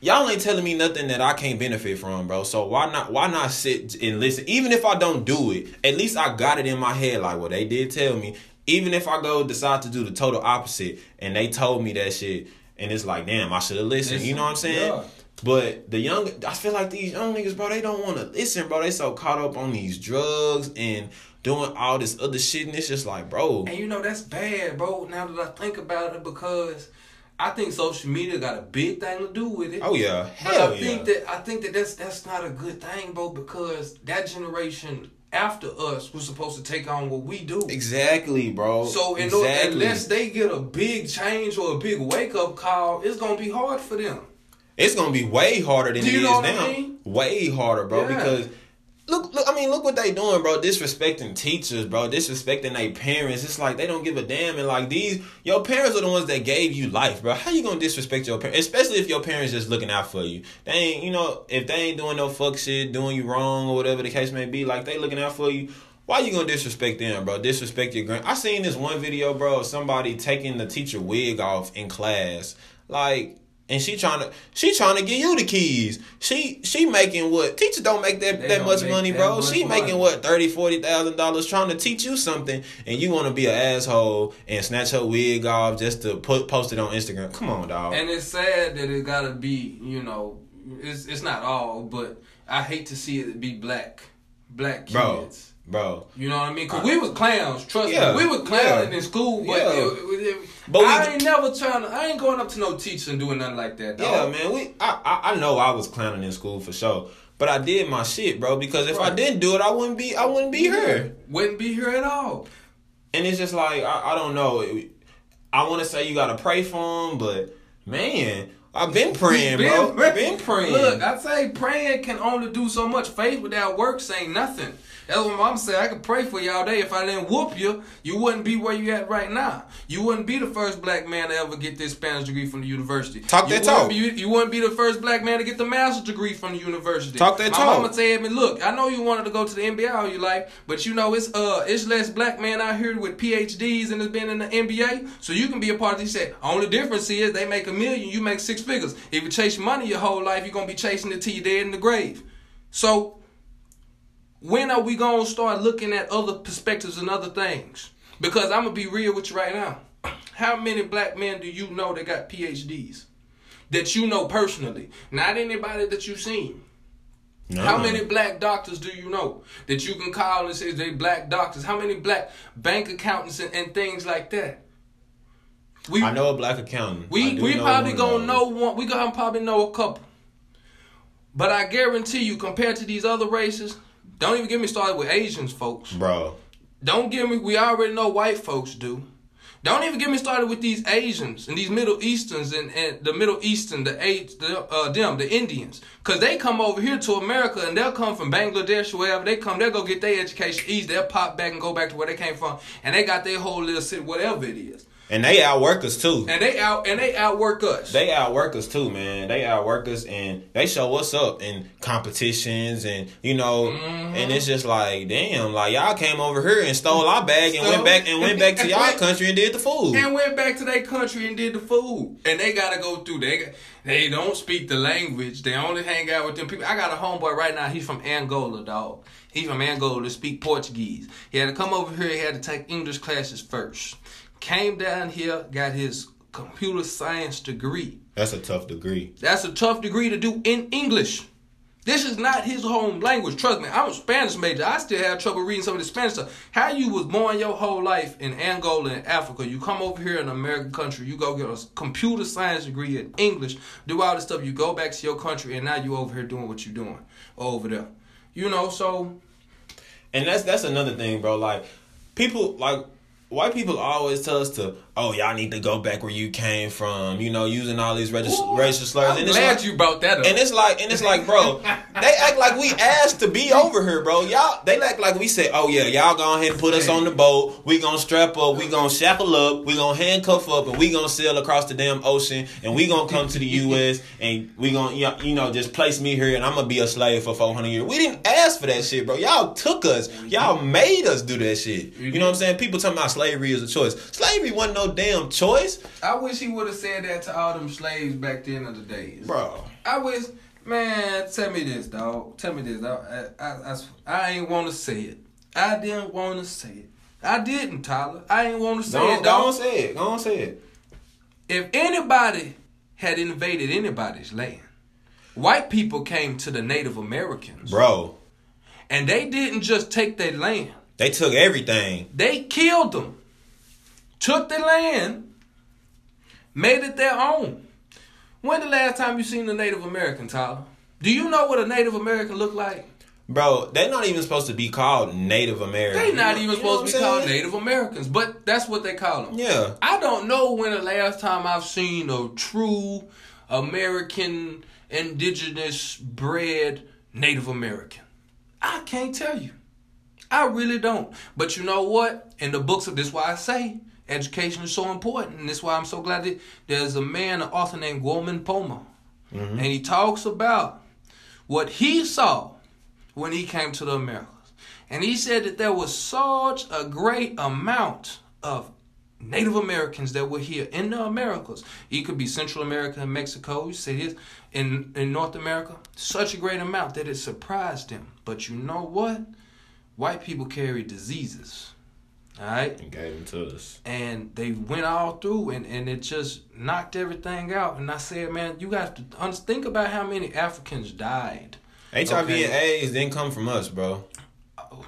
Y'all ain't telling me nothing that I can't benefit from, bro. So why not why not sit and listen? Even if I don't do it, at least I got it in my head like well they did tell me. Even if I go decide to do the total opposite and they told me that shit and it's like, damn, I should have listened. You know what I'm saying? Yeah. But the young I feel like these young niggas, bro, they don't want to listen, bro. They so caught up on these drugs and doing all this other shit and it's just like, bro. And you know that's bad, bro. Now that I think about it, because I think social media got a big thing to do with it. Oh yeah. But Hell I yeah. think that I think that that's that's not a good thing, bro, because that generation after us was supposed to take on what we do. Exactly, bro. So in order, unless they get a big change or a big wake up call, it's gonna be hard for them. It's gonna be way harder than it is what I now. mean? Way harder, bro. Yeah. Because look, look. I mean, look what they doing, bro. Disrespecting teachers, bro. Disrespecting their parents. It's like they don't give a damn. And like these, your parents are the ones that gave you life, bro. How you gonna disrespect your parents? Especially if your parents just looking out for you. They ain't, you know, if they ain't doing no fuck shit, doing you wrong or whatever the case may be. Like they looking out for you. Why you gonna disrespect them, bro? Disrespect your grand. I seen this one video, bro, of somebody taking the teacher wig off in class. Like And she trying to she trying to give you the keys. She she making what teachers don't make that, They that much money, that bro. much She money. making what thirty forty thousand dollars trying to teach you something, and you want to be an asshole and snatch her wig off just to put post it on Instagram. Come on, dog. And it's sad that it gotta be, you know, it's it's not all, but I hate to see it be black, black kids. bro. You know what I mean? Cause we was clowns. Trust Yeah, me, we was clowns yeah. in school. But, Yeah. it, it, it- But we- I ain't never trying to. I ain't going up to no teacher and doing nothing like that. Yeah, man. We I, I I know I was clowning in school for sure, but I did my shit, bro. Because if I didn't do it, I wouldn't be I wouldn't be here. Wouldn't be here at all. And it's just like I, I don't know. I want to say you gotta pray for him, but man, I've been praying, bro. I've been praying. Look, I say praying can only do so much. Faith without works ain't nothing. That's what my mom said. I could pray for you all day. If I didn't whoop you, you wouldn't be where you at right now. You wouldn't be the first black man to ever get this Spanish degree from the university. Talk you that talk. Be, you wouldn't be the first black man to get the master's degree from the university. Talk that my talk. My mama said me, look, I know you wanted to go to the NBA all your life, but you know it's uh it's less black men out here with PhDs and has been in the NBA, so you can be a part of this. He said only difference is they make a million, you make six figures. If you chase money your whole life, you're gonna be chasing it till you're dead in the grave. So when are we gonna start looking at other perspectives and other things? Because I'm gonna be real with you right now. How many black men do you know that got PhDs? That you know personally, not anybody that you've seen. No. How many black doctors do you know that you can call and say they black doctors? How many black bank accountants and, and things like that? We I know a black accountant. We we probably gonna know one. We gonna probably know a couple. But I guarantee you, compared to these other races, don't even get me started with Asians, folks. bro. Don't get me. We already know white folks do. Don't even get me started with these Asians and these Middle Easterns and, and the Middle Eastern, the A- the uh, them, the Indians, cause they come over here to America and they'll come from Bangladesh or wherever they come. They'll go get their education easy. They'll pop back and go back to where they came from, and they got their whole little city, whatever it is, And they outwork us too. and they out and they outwork us. They outwork us too, man. They outwork us and they show us up in competitions and you know, Mm-hmm. and it's just like, damn, like y'all came over here and stole our bag and Stole- went back and went back to [LAUGHS] y'all country and did the food. and went back to their country and did the food. And they gotta go through. They they don't speak the language. They only hang out with them people. I got a homeboy right now. He's from Angola, dog. He's from Angola to speak Portuguese. He had to come over here. He had to take English classes first. Came down here, got his computer science degree. That's a tough degree. That's a tough degree to do in English. This is not his home language. Trust me, I'm a Spanish major. I still have trouble reading some of the Spanish stuff. How you was born your whole life in Angola and Africa, you come over here in an American country, you go get a computer science degree in English, do all this stuff, you go back to your country, and now you over here doing what you're doing over there. You know, so And that's that's another thing, bro. Like people like white people always tell us to, oh, y'all need to go back where you came from. You know, using all these racial, Ooh, racial slurs. I'm and glad like, you brought that up. And it's like, and it's like, bro, [LAUGHS] they act like we asked to be over here, bro. Y'all, they act like we said, oh yeah, y'all go ahead and put us on the boat. We gonna strap up, we gonna shackle up, we gonna handcuff up, and we gonna sail across the damn ocean, and we gonna come to the [LAUGHS] U.S. and we gonna, you know, you know, just place me here, and I'm gonna be a slave for 400 years. We didn't ask for that shit, bro. Y'all took us, mm-hmm. y'all made us do that shit. You know what I'm mm-hmm. saying? People talking about slavery is a choice. Slavery wasn't no damn choice, I wish he would have said that to all them slaves back then of the days. bro. I wish, man. Tell me this, dog. Tell me this. dawg. I, I, I, I ain't want to say it. I didn't want to say it. I didn't, Tyler. I ain't want to say Don't, it, don't say it. Don't say it. If anybody had invaded anybody's land, white people came to the Native Americans, Bro, and they didn't just take their land. They took everything. They killed them, took the land, made it their own. When the last time you seen a Native American, Tyler? Do you know what a Native American look like? Bro, they're not even supposed to be called Native American. They're not even You supposed to be called? Native Americans, but that's what they call them. Yeah. I don't know when the last time I've seen a true American indigenous bred Native American. I can't tell you. I really don't. But you know what? In the books of this, why I say education is so important, and this is why I'm so glad that there's a man, an author named Guaman Poma, mm-hmm. and he talks about what he saw when he came to the Americas. And he said that there was such a great amount of Native Americans that were here in the Americas. It could be Central America and Mexico. You say this in in North America, such a great amount that it surprised them. But you know what? White people carry diseases. All right, And gave them to us. and they went all through, and, and it just knocked everything out. And I said, man, you guys to think about how many Africans died. HIV Okay. and AIDS didn't come from us, bro. Oh,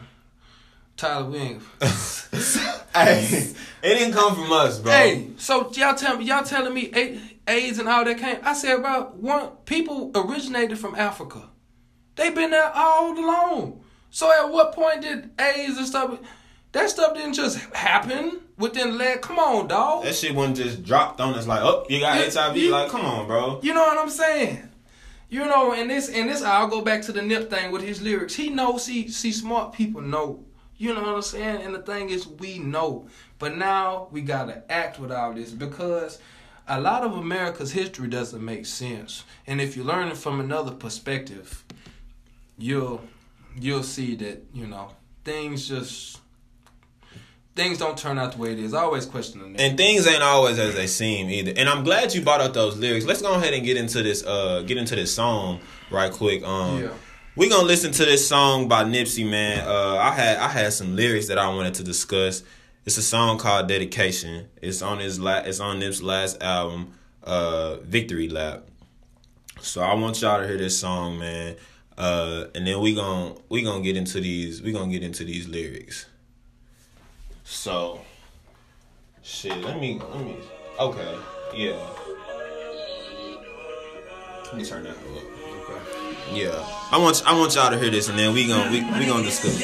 Tyler, we ain't. [LAUGHS] hey, it didn't come from us, bro. Hey, so y'all tell me, y'all telling me AIDS and all that came? I said, bro, one people originated from Africa. They been there all along. So at what point did AIDS and stuff? That stuff didn't just happen within leg. Come on, dog. That shit wasn't just dropped on us like, oh, you got You- HIV. you- like, come on, bro. You know what I'm saying? You know, and this and this I'll go back to the Nip thing with his lyrics. He knows see see smart people know. You know what I'm saying? And the thing is we know. But now we gotta act with all this because a lot of America's history doesn't make sense. And if you learn learning from another perspective, you'll you'll see that, you know, things just things don't turn out the way it is. I always question the And things ain't always as they seem either. And I'm glad you brought up those lyrics. Let's go ahead and get into this. Uh, get into this song right quick. Um, Yeah. we gonna listen to this song by Nipsey. Man, uh, I had I had some lyrics that I wanted to discuss. It's a song called Dedication. It's on his la- It's on Nip's last album, uh, Victory Lap. So I want y'all to hear this song, man. Uh, and then we gon' we gonna get into these. We gonna get into these lyrics. So, shit. Let me. Let me. Okay. Yeah. Let me turn that up. Okay. Yeah. I want. I want y'all to hear this, and then we gon' we we gonna discuss.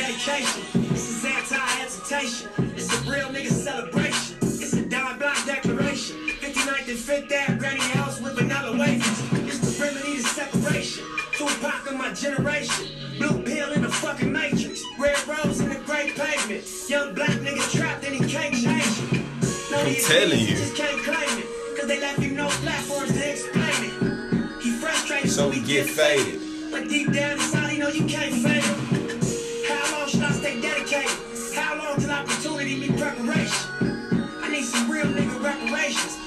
Generation. Blue pill in the fucking matrix. Red rose in the great pavement. Young black nigga trapped and he can't change it. No, I'm is, telling you. just can't claim it. Cause they left him no platforms to explain it. He frustrated, So we get faded. but deep down inside, he know you can't fail. How long should I stay dedicated? How long till opportunity meet preparation? I need some real nigga reparations.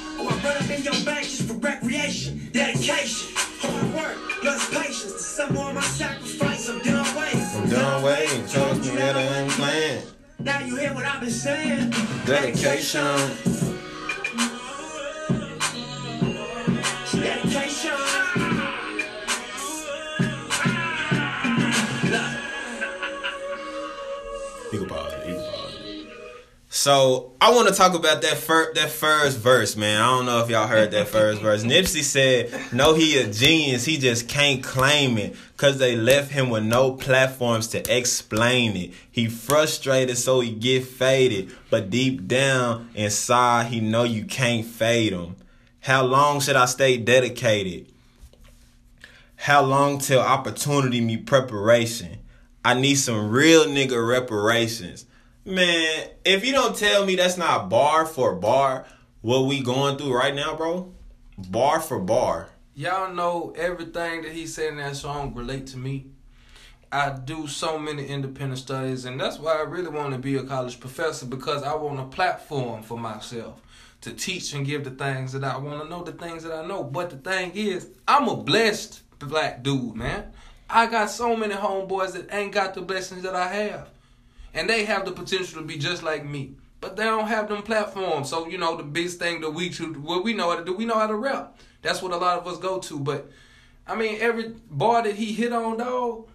Or I run up in your bank just for recreation. Dedication, hard work, plus patience. To some more of my sacrifice, I'm done waiting. I'm done waiting. Trust me that I ain't playing. Now you hear what I've been saying. Dedication. Dedication. So I want to talk about that fir- that first verse, man. I don't know if y'all heard that first verse. [LAUGHS] Nipsey said, "No, he a genius. He just can't claim it, cause they left him with no platforms to explain it. He frustrated, so he get faded, but deep down inside, he know you can't fade him. How long should I stay dedicated? How long till opportunity meet preparation? I need some real nigga reparations. Man, if you don't tell me that's not bar for bar, what we going through right now, bro? Bar for bar. Y'all know everything that he said in that song relate to me. I do so many independent studies, and that's why I really want to be a college professor because I want a platform for myself to teach and give the things that I want to know, the things that I know. But the thing is, I'm a blessed black dude, man. I got so many homeboys that ain't got the blessings that I have, and they have the potential to be just like me. But they don't have them platforms. So you know the biggest thing that we should, what we know how to do, we know how to rap. That's what a lot of us go to. But I mean, every bar that he hit on, though,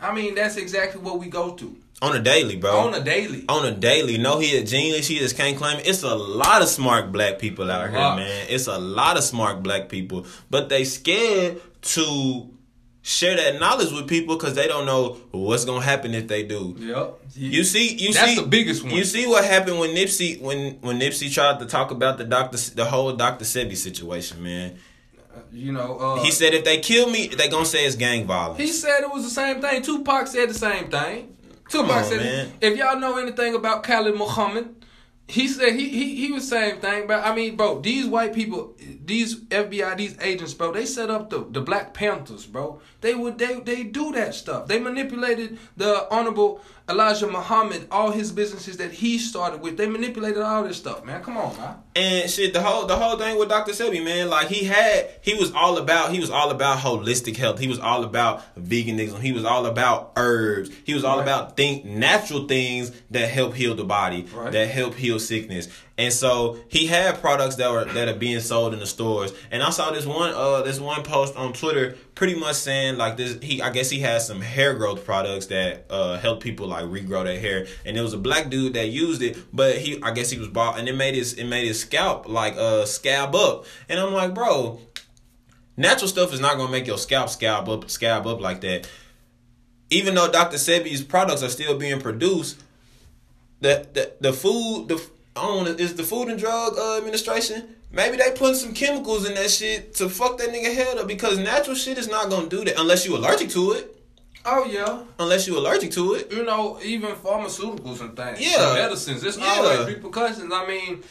I mean, that's exactly what we go to On a daily, bro. on a daily. on a daily. No, he a genius. He just can't claim it. It's a lot of smart black people out here, lot. man. It's a lot of smart black people, but they scared to share that knowledge with people because they don't know what's gonna happen if they do. Yep. You see, you That's see, the biggest one. You see what happened when Nipsey when when Nipsey tried to talk about the doctor, the whole Dr. Sebi situation, man. You know, uh, He said if they kill me, they gonna say it's gang violence. He said it was the same thing. Tupac said the same thing. Tupac on, said, man. if y'all know anything about Khalid Muhammad, he said he he he was same thing. But I mean, bro, these white people, these FBI, these agents, bro, they set up the, the Black Panthers, bro. They would they they do that stuff. They manipulated the honorable Elijah Muhammad, all his businesses that he started with, they manipulated all this stuff, man. Come on, man. And shit, the whole the whole thing with Dr. Sebi, man, like he had he was all about he was all about holistic health. He was all about veganism. He was all about herbs. He was all Right. about think natural things that help heal the body, Right. that help heal sickness. And so he had products that were that are being sold in the stores. And I saw this one uh this one post on Twitter pretty much saying like this he I guess he has some hair growth products that uh help people like regrow their hair. And it was a black dude that used it, but he I guess he was bald and it made his it made his scalp like uh scab up. And I'm like, bro, natural stuff is not gonna make your scalp scab up scab up like that. Even though Dr. Sebi's products are still being produced, the the, the food the I don't is the Food and Drug uh, Administration maybe they putting some chemicals in that shit to fuck that nigga head up because natural shit is not gonna do that unless you allergic to it. Oh yeah. Unless you allergic to it. You know, even pharmaceuticals and things. Yeah. and medicines. It's Yeah. always repercussions. I mean,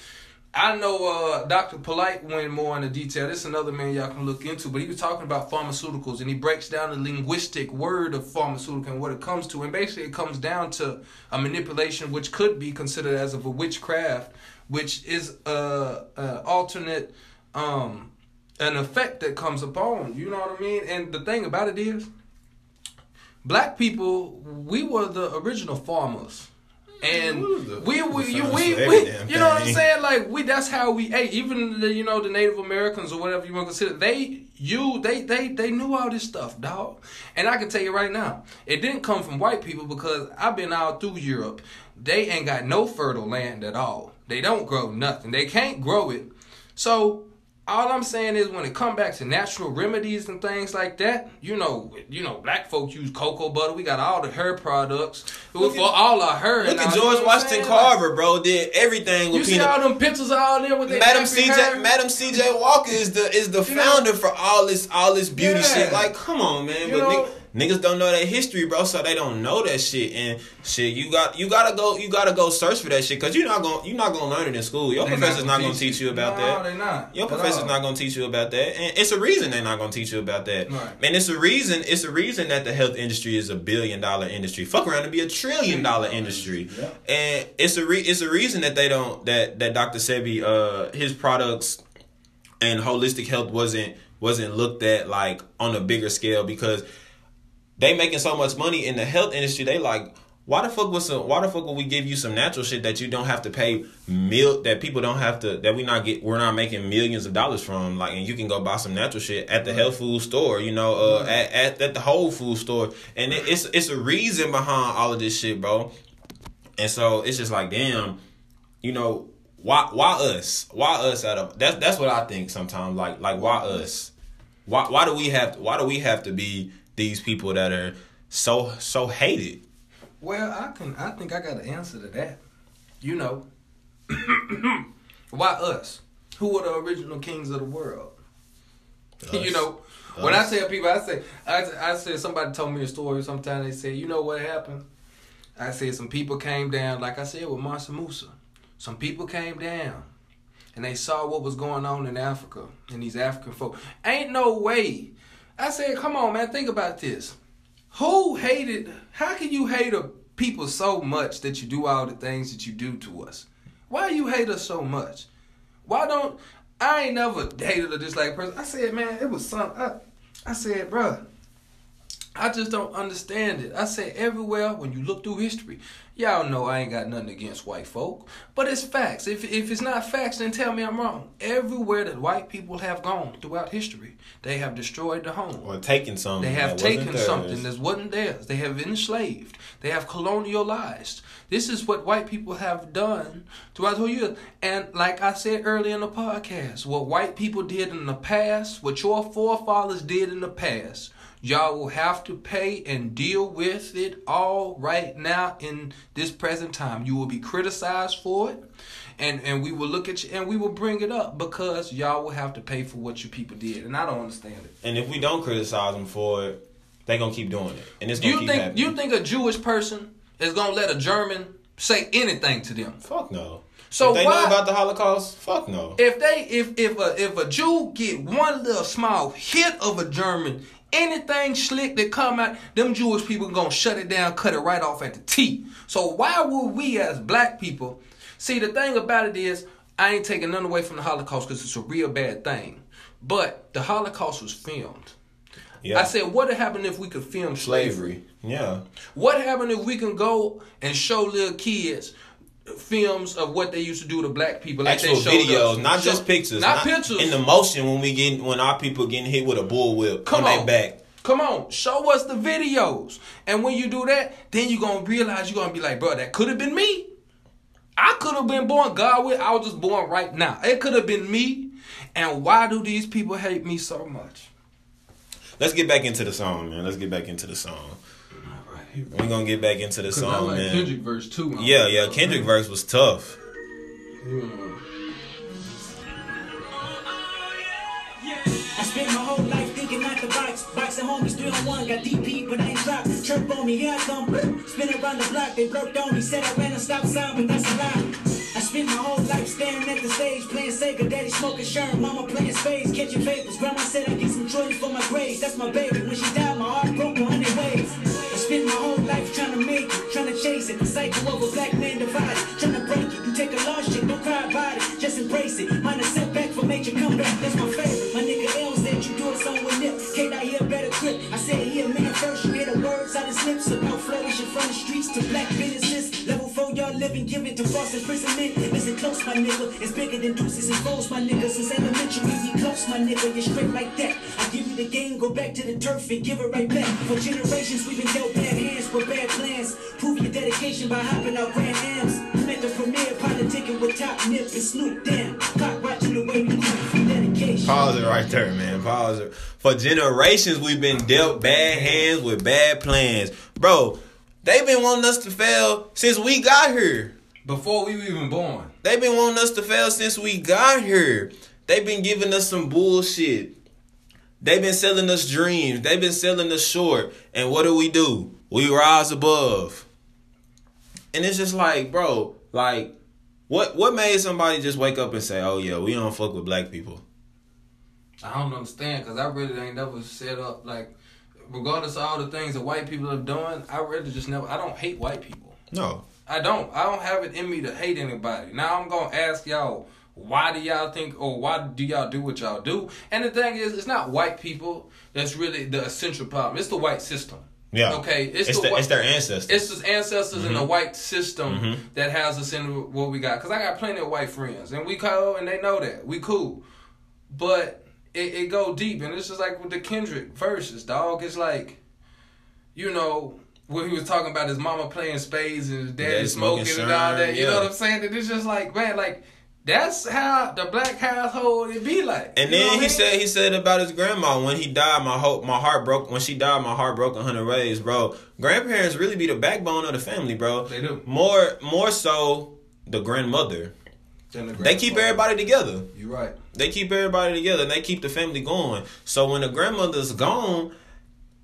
I know uh, Dr. Polite went more into detail. This is another man y'all can look into, but he was talking about pharmaceuticals and he breaks down the linguistic word of pharmaceutical and what it comes to. And basically, it comes down to a manipulation which could be considered as of a witchcraft, which is a, a alternate um, an effect that comes upon. You know what I mean? And the thing about it is, black people, we were the original farmers. And We we, you, we, we, you know what I'm saying? Like we, that's how we ate. Even the, you know, the Native Americans or whatever you want to consider, they, you, they, they, they knew all this stuff, dog. And I can tell you right now, it didn't come from white people because I've been out through Europe. They ain't got no fertile land at all. They don't grow nothing. They can't grow it. So all I'm saying is when it come back to natural remedies and things like that, you know, you know, black folks use cocoa butter. We got all the hair products Look for at- all our hair. Look at know George Washington? Carver, bro. Did everything with You with see all them pictures all there with Madam CJ? Madam CJ Walker is the is the You know- founder for all this all this beauty Yeah. shit. Like, come on, man. You but know- nigg- niggas don't know that history, bro, so they don't know that shit. And shit, you got you gotta go you gotta go search for that shit because you're not gonna you're not gonna learn it in school. Your They professor's not gonna teach you. you about no, that. No, they're not. Your professor's not gonna teach you about that, and it's a reason they're not gonna teach you about that. Right. And it's a reason. It's a reason that the health industry is a billion dollar industry. Fuck around and be a trillion dollar industry. Yeah. And it's a re- it's a reason that they don't that that Dr. Sebi uh his products and holistic health wasn't wasn't looked at like on a bigger scale because they making so much money in the health industry. They like, why the fuck was some? Why the fuck would we give you some natural shit that you don't have to pay mil? That people don't have to. That we not get. We're not making millions of dollars from. Like, and you can go buy some natural shit at the health food store. You know, uh, at, at at the Whole Food store. And it, it's it's a reason behind all of this shit, bro. And so it's just like, damn, you know, why why us? Why us out of that's that's what I think sometimes. Like like why us? Why why do we have why do we have to be these people that are so so hated? Well, I can. I think I got an answer to that. You know, [COUGHS] why us? Who were the original kings of the world? [LAUGHS] you Us. know, when I Us. tell people, I say, I, I said somebody told me a story. Sometimes they say, you know what happened? I said some people came down, like I said with Mansa Musa. Some people came down, and they saw what was going on in Africa and these African folk. Ain't no way. I said, come on, man, think about this. Who hated? How can you hate a people so much that you do all the things that you do to us? Why you hate us so much? Why don't I ain't never dated a dislike person? I said, man, it was something. I, I said, bruh, I just don't understand it. I say everywhere when you look through history, y'all know I ain't got nothing against white folk, but it's facts. If if it's not facts, then tell me I'm wrong. Everywhere that white people have gone throughout history, they have destroyed the home. Or taken something. They have taken something that wasn't theirs. They have enslaved. They have colonialized. This is what white people have done throughout the whole year. And like I said earlier in the podcast, what white people did in the past, what your forefathers did in the past, y'all will have to pay and deal with it all right now in this present time. You will be criticized for it. And, and we will look at you and we will bring it up because y'all will have to pay for what you people did. And I don't understand it. And if we don't criticize them for it, they gonna keep doing it, and it's gonna you keep think happening. you think a Jewish person is gonna let a German say anything to them? Fuck no. So if they why- know about the Holocaust, fuck no. If they if if a if a Jew get one little small hit of a German Anything slick that come out, them Jewish people gonna shut it down, cut it right off at the T. So why would we as black people see the thing about it is I ain't taking none away from the Holocaust because it's a real bad thing. But the Holocaust was filmed. Yeah. I said, what would happen if we could film slavery? Yeah. What happened if we can go and show little kids films of what they used to do to black people? Like Actual they showed videos, us? not Show- just pictures. Not, pictures. In the motion when we get when our people getting hit with a bullwhip Come on on. back. Come on, show us the videos. And when you do that, then you're gonna realize you're gonna be like, bro, that could have been me. I could have been born God with, I was just born right now. It could have been me. And why do these people hate me so much? Let's get back into the song, man. Let's get back into the song. We're gonna get back into the Because I song, like man. Kendrick verse too. man. Yeah, yeah. Kendrick verse was tough. I spent my whole life thinking out the box. Boxing homies, three on one, got DP, but I ain't dropped. Chirp on me, here I come. Spin around the block, they broke on me. Said I ran a stop sign, but that's a lie. I spent my whole life staring at the stage, playing Sega, daddy smoking Sherm, mama playing spades, catching vapors. Grandma said I get some Jordans for my grades. That's my baby. When she died, cycle of a black man divided, trying to break it. You take a lost shit, don't cry about it, just embrace it. Mine a setback for major comeback, that's my favorite. My nigga L said you do it with nip. Kate, I hear better clip. I said, here, man, first you hear the words out his lips about flourishing from the streets to black businesses. Level four, y'all living, giving to false imprisonment. Listen close, my nigga. It's bigger than deuces and foes, my nigga. Since elementary, we close, my nigga. You're straight like that. I give you the game, go back to the turf and give it right back. For generations, we've been dealt bad hands with bad plans. Prove dedication by hopping out Grand Am's. You met the premiere, politicking with top nip and Snoop. Damn, clock watching the way we move. Dedication. Pause it right there, man. Pause it. For generations, we've been dealt bad hands with bad plans, bro. They've been wanting us to fail since we got here. Before we were even born. They've been wanting us to fail since we got here. They've been giving us some bullshit. They've been selling us dreams. They've been selling us short. And what do we do? We rise above. And it's just like, bro, like, what what made somebody just wake up and say, "Oh yeah, we don't fuck with black people"? I don't understand because I really ain't never set up like, regardless of all the things that white people have done, I really just never. I don't hate white people. No, I don't. I don't have it in me to hate anybody. Now I'm gonna ask y'all, why do y'all think or why do y'all do what y'all do? And the thing is, it's not white people that's really the essential problem. It's the white system. Yeah, Okay, it's, it's, the, the, it's their ancestors. It's just ancestors in the Mhm. white system Mhm. that has us in what we got. Cause I got plenty of white friends, and we cool, and they know that we cool. But it, it go deep, and it's just like with the Kendrick verses, dog. It's like, you know, when he was talking about his mama playing spades and his daddy Daddy smoking, smoking and all that. You yeah. know what I'm saying? And it's just like, man, like that's how the black household it be like. And You then he mean? said he said about his grandma when he died, my hope, my heart broke. When she died, my heart broke a hundred ways, bro. Grandparents really be the backbone of the family, bro. They do. More, more so the grandmother. The They keep everybody together. You right. They keep everybody together and they keep the family going. So when the grandmother's gone,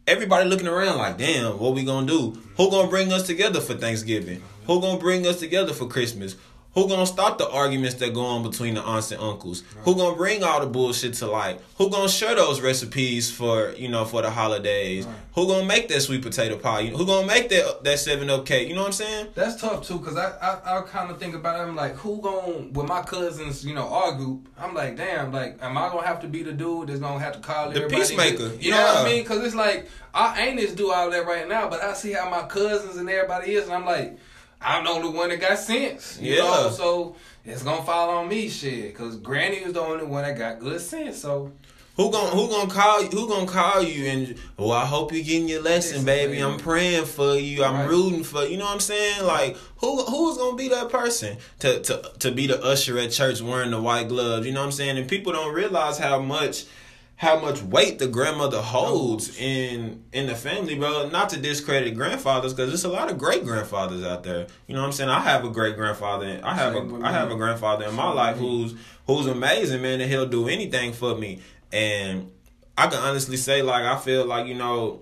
everybody looking around like, damn, what we gonna do? Who gonna bring us together for Thanksgiving? Who gonna bring us together for Christmas? Who gonna stop the arguments that go on between the aunts and uncles? Who gonna bring all the bullshit to light? Who gonna share those recipes for you know for the holidays? Right. Who gonna make that sweet potato pie? Who gonna make that that seven up cake? You know what I'm saying? That's tough too, cause I I, I kind of think about it. I'm like, who gonna with my cousins, you know, argue? I'm like, damn, like, am I gonna have to be the dude that's gonna have to call The everybody? peacemaker, You know what I mean? Cause it's like I ain't this do all that right now, but I see how my cousins and everybody is, and I'm like, I'm the only one that got sense. You Yeah. know, so it's gonna fall on me, shit. Cause Granny was the only one that got good sense. So Who gon' who gonna call you? Who gonna call you? And well, I hope you're getting your lesson, baby. baby. I'm praying for you. I'm Right. rooting for you. know what I'm saying? Like who who's gonna be that person to to to be the usher at church wearing the white gloves? You know what I'm saying? And people don't realize how much how much weight the grandmother holds in in the family, bro. Not to discredit grandfathers, because there's a lot of great grandfathers out there. You know what I'm saying? I have a great grandfather. I have a have a grandfather in my life who's who's amazing, man, and he'll do anything for me. And I can honestly say, like, I feel like you know,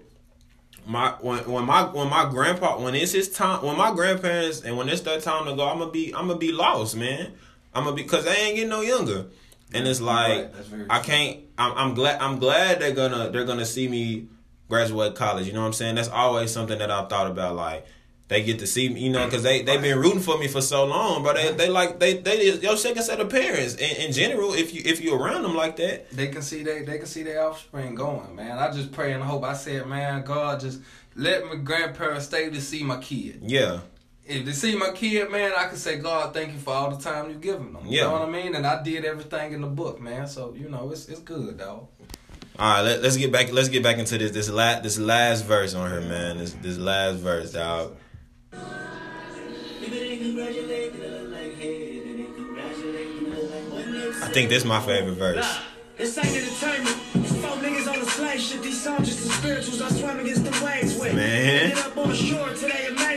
my when when my when my grandpa when it's his time when my grandparents and when it's their time to go, I'm gonna be I'm gonna be lost, man. I'm gonna be because they ain't getting no younger, and it's like Right, I can't. I'm, I'm glad I'm glad they're gonna they're gonna see me graduate college. You know what I'm saying? That's always something that I've thought about. Like they get to see me, you know, because they they've been rooting for me for so long, but They they like they they your second set of parents. In, in general, if you if you around them like that, They can see they they can see their offspring going, man. I just pray and hope. I said, man, God, just let my grandparents stay to see my kid. yeah, If they see my kid, man, I can say, God, thank you for all the time you've given them. You Yeah. know what I mean? And I did everything in the book, man. So you know, it's it's good, dog. All right, let, let's get back. Let's get back into this. This last, this last verse on her, man. This, this last verse, dog. I think this my favorite verse. This ain't entertainment. Four niggas on the slave ship. These songs just spirituals I swam against the waves with. Man. Ended up on the shore today, amazement.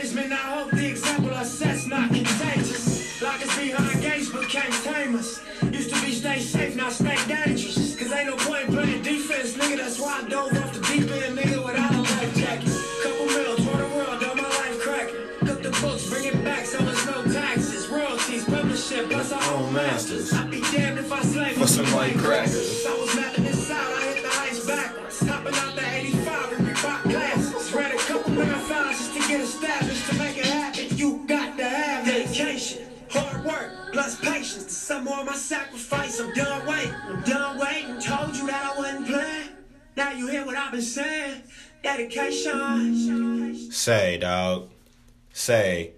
White crackers. I was mapping out, I hit the heights backwards. Hopping out the 85 and Reebok Classics. Read a couple marathons just to get established. To make it happen, you got to have dedication. Hard work, plus patience. To some more of my sacrifice, I'm done waiting. I'm done waiting. Told you that I wasn't playing. Now you hear what I've been saying. Dedication. Say, dog. Say.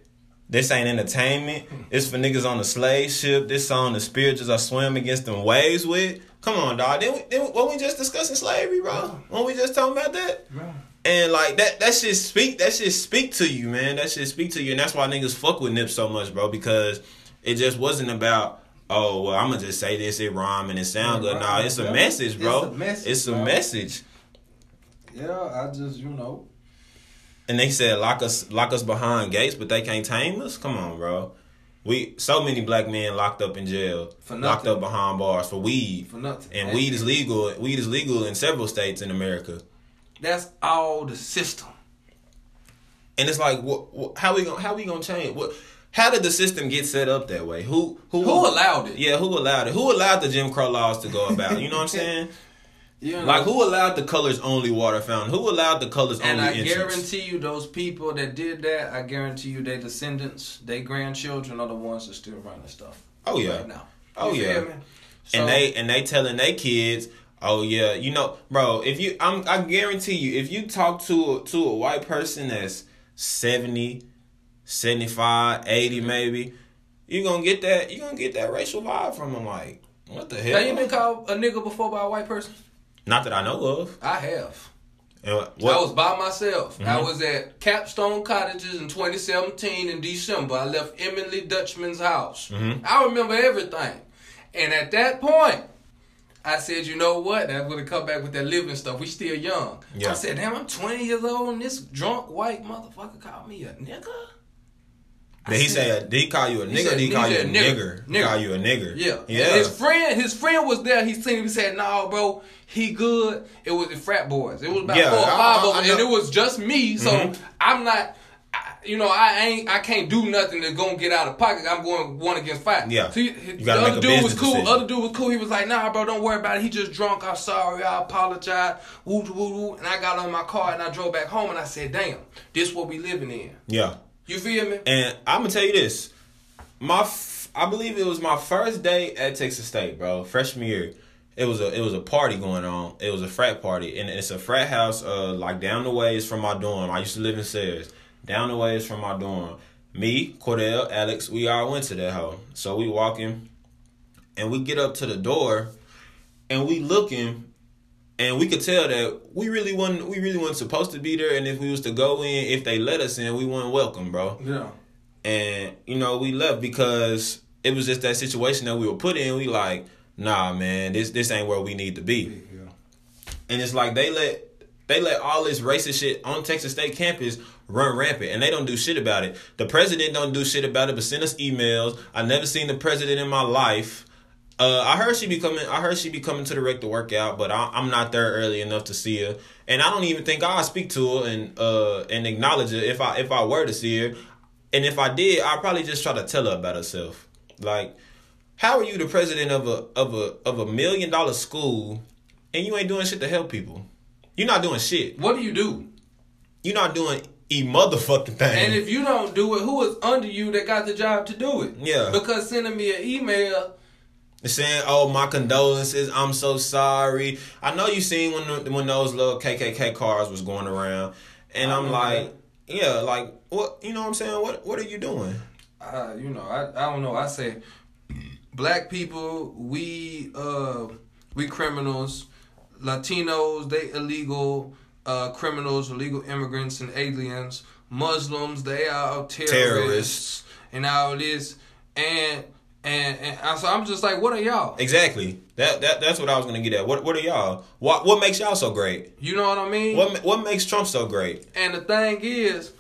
This ain't entertainment. It's for niggas on the slave ship. This song, the spirituals I swim against them waves with. Come on, dog. Then we, then what we just discussing slavery, bro? When we just talking about that? And like that, that shit speak. That shit speak to you, man. That shit speak to you, and that's why niggas fuck with Nip so much, bro. Because it just wasn't about. Oh well, I'm gonna just say this. It rhyme and it sound good. Nah, it's a message, bro. It's a message, It's a bro. message. Yeah, I just you know. And they said lock us lock us behind gates, but they can't tame us. Come on, bro. We so many black men locked up in jail, For locked up behind bars for weed, For nothing. and weed is legal. Weed is legal in several states in America. That's all the system. And it's like, what, what, how we gonna how we gonna change? What? How did the system get set up that way? Who who Who allowed it? Yeah, who allowed it? Who allowed the Jim Crow laws to go about? You know what I'm [LAUGHS] saying? You know? Like who allowed the colors only water fountain? Who allowed the colors And only And I entrance? guarantee you, those people that did that, I guarantee you, their descendants, their grandchildren are the ones that still running stuff. Oh yeah. Right now. Oh, You yeah. So, and they and they telling their kids, oh yeah, you know, bro. If you, I'm, I guarantee you, if you talk to a, to a white person that's 70, 75, 80 maybe, you gonna get that. You gonna get that racial vibe from them. Like, what the hell? Have you been called a nigga before by a white person? Not that I know of. I have. And what, I was by myself. I Mhm. was at Capstone Cottages in 2017 in December. I left Emily Dutchman's house. Mhm. I remember everything. And at that point, I said, you know what? That's when it come back with that living stuff. We still young. Yeah. I said, damn, I'm 20 years old and this drunk white motherfucker called me a nigga? Did he said- say? Did he call you a nigga? said- did he call you a nigger? nigger. He. Call you a nigger? Yeah. Yeah. His friend, his friend was there. He seen him. He said, "No, bro, he good." It was the frat boys. It was about Yeah, four or five of them, and it was just me. So Mhm. I'm not. I, you know, I ain't. I can't do nothing that's gonna get out of pocket. I'm going one against five. Yeah. So he, the other dude was cool. decision. Other dude was cool. He was like, "Nah, bro, don't worry about it. He just drunk. I'm sorry. I apologize." Woo woo woo. And I got on my car and I drove back home and I said, "Damn, this what we living in." Yeah. You feel me? And I'm gonna tell you this, my f- I believe it was my first day at Texas State, bro, freshman year. It was a it was a party going on. It was a frat party, and it's a frat house. Uh, like down the way is from my dorm. I used to live in Sayers. Down the way is from my dorm. Me, Cordell, Alex, we all went to that home. So we walking, and we get up to the door, and we looking, and we could tell that we really wasn't we really wasn't supposed to be there. And if we was to go in, if they let us in, we weren't welcome, bro Yeah. and you know we left because it was just that situation that we were put in. We like, nah, man, this this ain't where we need to be. yeah. And it's like they let they let all this racist shit on Texas State campus run rampant, and they don't do shit about it. The president don't do shit about it, but send us emails. I never seen the president in my life. Uh, I heard she be coming. I heard she be coming to the rec to work out, but I, I'm not there early enough to see her, and I don't even think I'll speak to her and uh and acknowledge her if I if I were to see her, and if I did, I'd probably just try to tell her about herself. Like, how are you the president of a of a of a million dollar school, and you ain't doing shit to help people? You're not doing shit. What do you do? You're not doing e motherfucking thing. And if you don't do it, who is under you that got the job to do it? Yeah. Because sending me an email, saying, "Oh, my condolences. I'm so sorry." I know you seen when when those little KKK cars was going around, and I'm like, yeah, like what? You know what I'm saying? What What are you doing? uh, you know, I, I don't know. I say, black people, we uh, we criminals, Latinos, they illegal uh, criminals, illegal immigrants and aliens, Muslims, they are terrorists, Terrorists. and all this, and and and so I'm just like, what are y'all? Exactly. That that that's what I was gonna get at. What What are y'all? What What makes y'all so great? You know what I mean? What What makes Trump so great? And the thing is,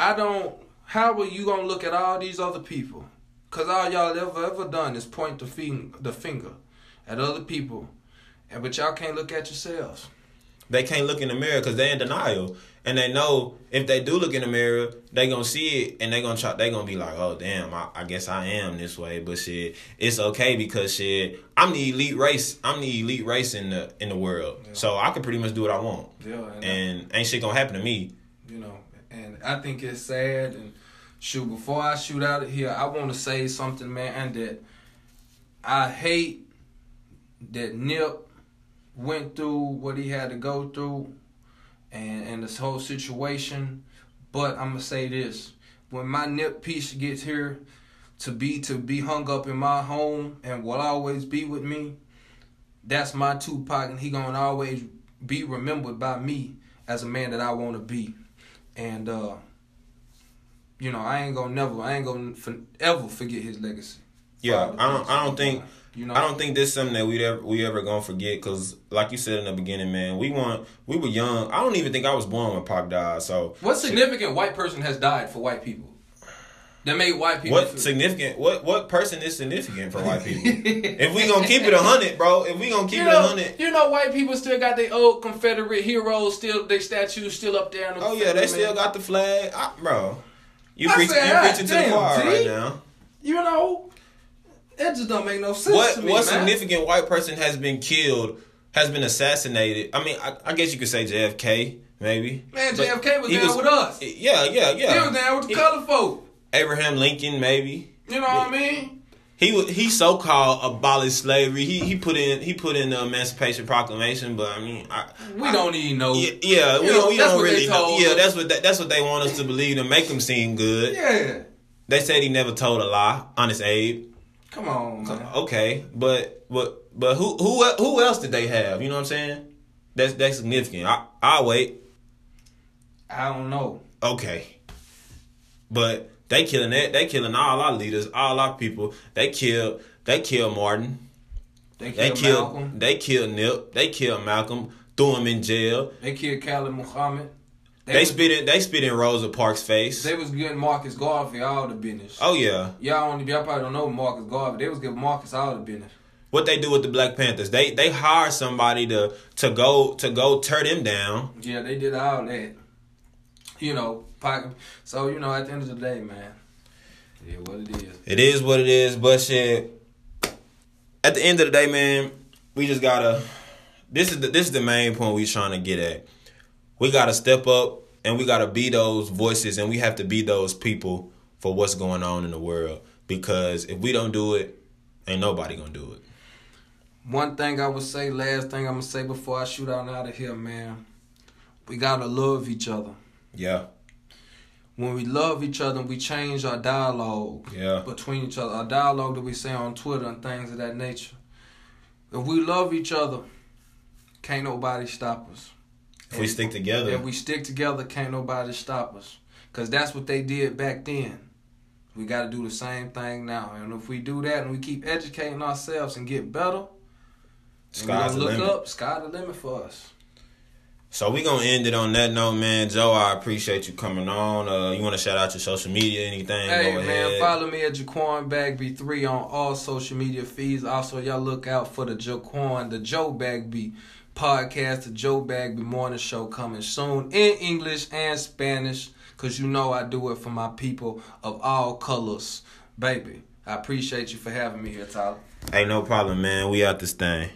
I don't. How are you gonna look at all these other people? Cause all y'all ever ever done is point the finger, the finger at other people, and but y'all can't look at yourselves. They can't look in the mirror because they're in denial, and they know if they do look in the mirror, they gonna see it, and they gonna try. They gonna be like, "Oh damn, I, I guess I am this way." But shit, it's okay because shit, I'm the elite race. I'm the elite race in the in the world, so I can pretty much do what I want, Yeah, and, and ain't shit gonna happen to me. you know, and I think it's sad. And shoot, before I shoot out of here, I want to say something, man, that I hate that Nip went through what he had to go through, and and this whole situation. But I'm gonna say this: when my Nip piece gets here, to be to be hung up in my home and will always be with me. That's my Tupac, and he gonna always be remembered by me as a man that I want to be. And uh, you know, I ain't gonna never, I ain't gonna for, ever forget his legacy. Yeah, I don't. I don't think. You know, I don't think this is something that we ever we ever gonna forget because, like you said in the beginning, man, we want we were young. I don't even think I was born when Pac died. So What significant white person has died for white people? That made white people. what feel- significant? What what person is significant for white people? [LAUGHS] if we gonna keep it a hundred, bro, if we gonna keep you it a hundred, you know, white people still got their old Confederate heroes, still their statues still up there. in the oh yeah, they man. still got the flag, I, bro. You I preach, you preaching to the choir right now. You know, that just don't make no sense What to me, what man. significant white person has been killed, has been assassinated? I mean, I, I guess you could say JFK, maybe. Man, But JFK was he down with us. Yeah, yeah, yeah. He was down with the He- color folk. Abraham Lincoln, maybe. You know what I mean? He wa- he so called abolished slavery. He he put in he put in the Emancipation Proclamation, but I mean, I, We don't even know. yeah, yeah we, You know, we that's don't what they really know. Yeah, us. that's what that, that's what they want us to believe to make him seem good. Yeah. They said he never told a lie, honest Abe. Come on, man. Okay, but but but who who who else did they have? You know what I'm saying? That's that's significant. I I'll wait. I don't know. Okay, but they killing that. They killing all our leaders, all our people. They kill. They kill Martin. They They killed killed. Malcolm. They killed Nip. They killed Malcolm. Threw him in jail. They killed Khalid Muhammad. They, was, spit in. They spit in Rosa Parks' face. They was getting Marcus Garvey all the business. oh yeah. Y'all only y'all probably don't know Marcus Garvey. They was giving Marcus all the business. What they do with the Black Panthers? They they hire somebody to to go to go tear them down. Yeah, they did all that. You know, pocket. So you know, at the end of the day, man, yeah, what it is. It is what it is, but shit. At the end of the day, man, we just gotta. This is the this is the main point we trying to get at. We gotta step up and we gotta be those voices and we have to be those people for what's going on in the world. Because if we don't do it, ain't nobody gonna do it. One thing I would say, last thing I'm gonna say before I shoot out out of here, man. We gotta love each other. Yeah, When we love each other, we change our dialogue yeah, between each other. Our dialogue that we say on Twitter and things of that nature. If we love each other, can't nobody stop us. If we stick together, If we stick together, can't nobody stop us. Cause that's what they did back then. We got to do the same thing now. And if we do that and we keep educating ourselves and get better, sky's gonna look limit. up, sky the limit for us. So we gonna end it on that note, man. Joe, I appreciate you coming on. Uh, you want to shout out your social media, anything? Hey man, follow me at Jaquan Bagby three on all social media feeds. Also, y'all look out for the Jaquan, the Joe Bagby podcast, the Joe Bagby Morning Show coming soon in English and Spanish. Cause you know I do it for my people of all colors, baby. I appreciate you for having me here, Tyler. Hey, no problem, man. We out this thing.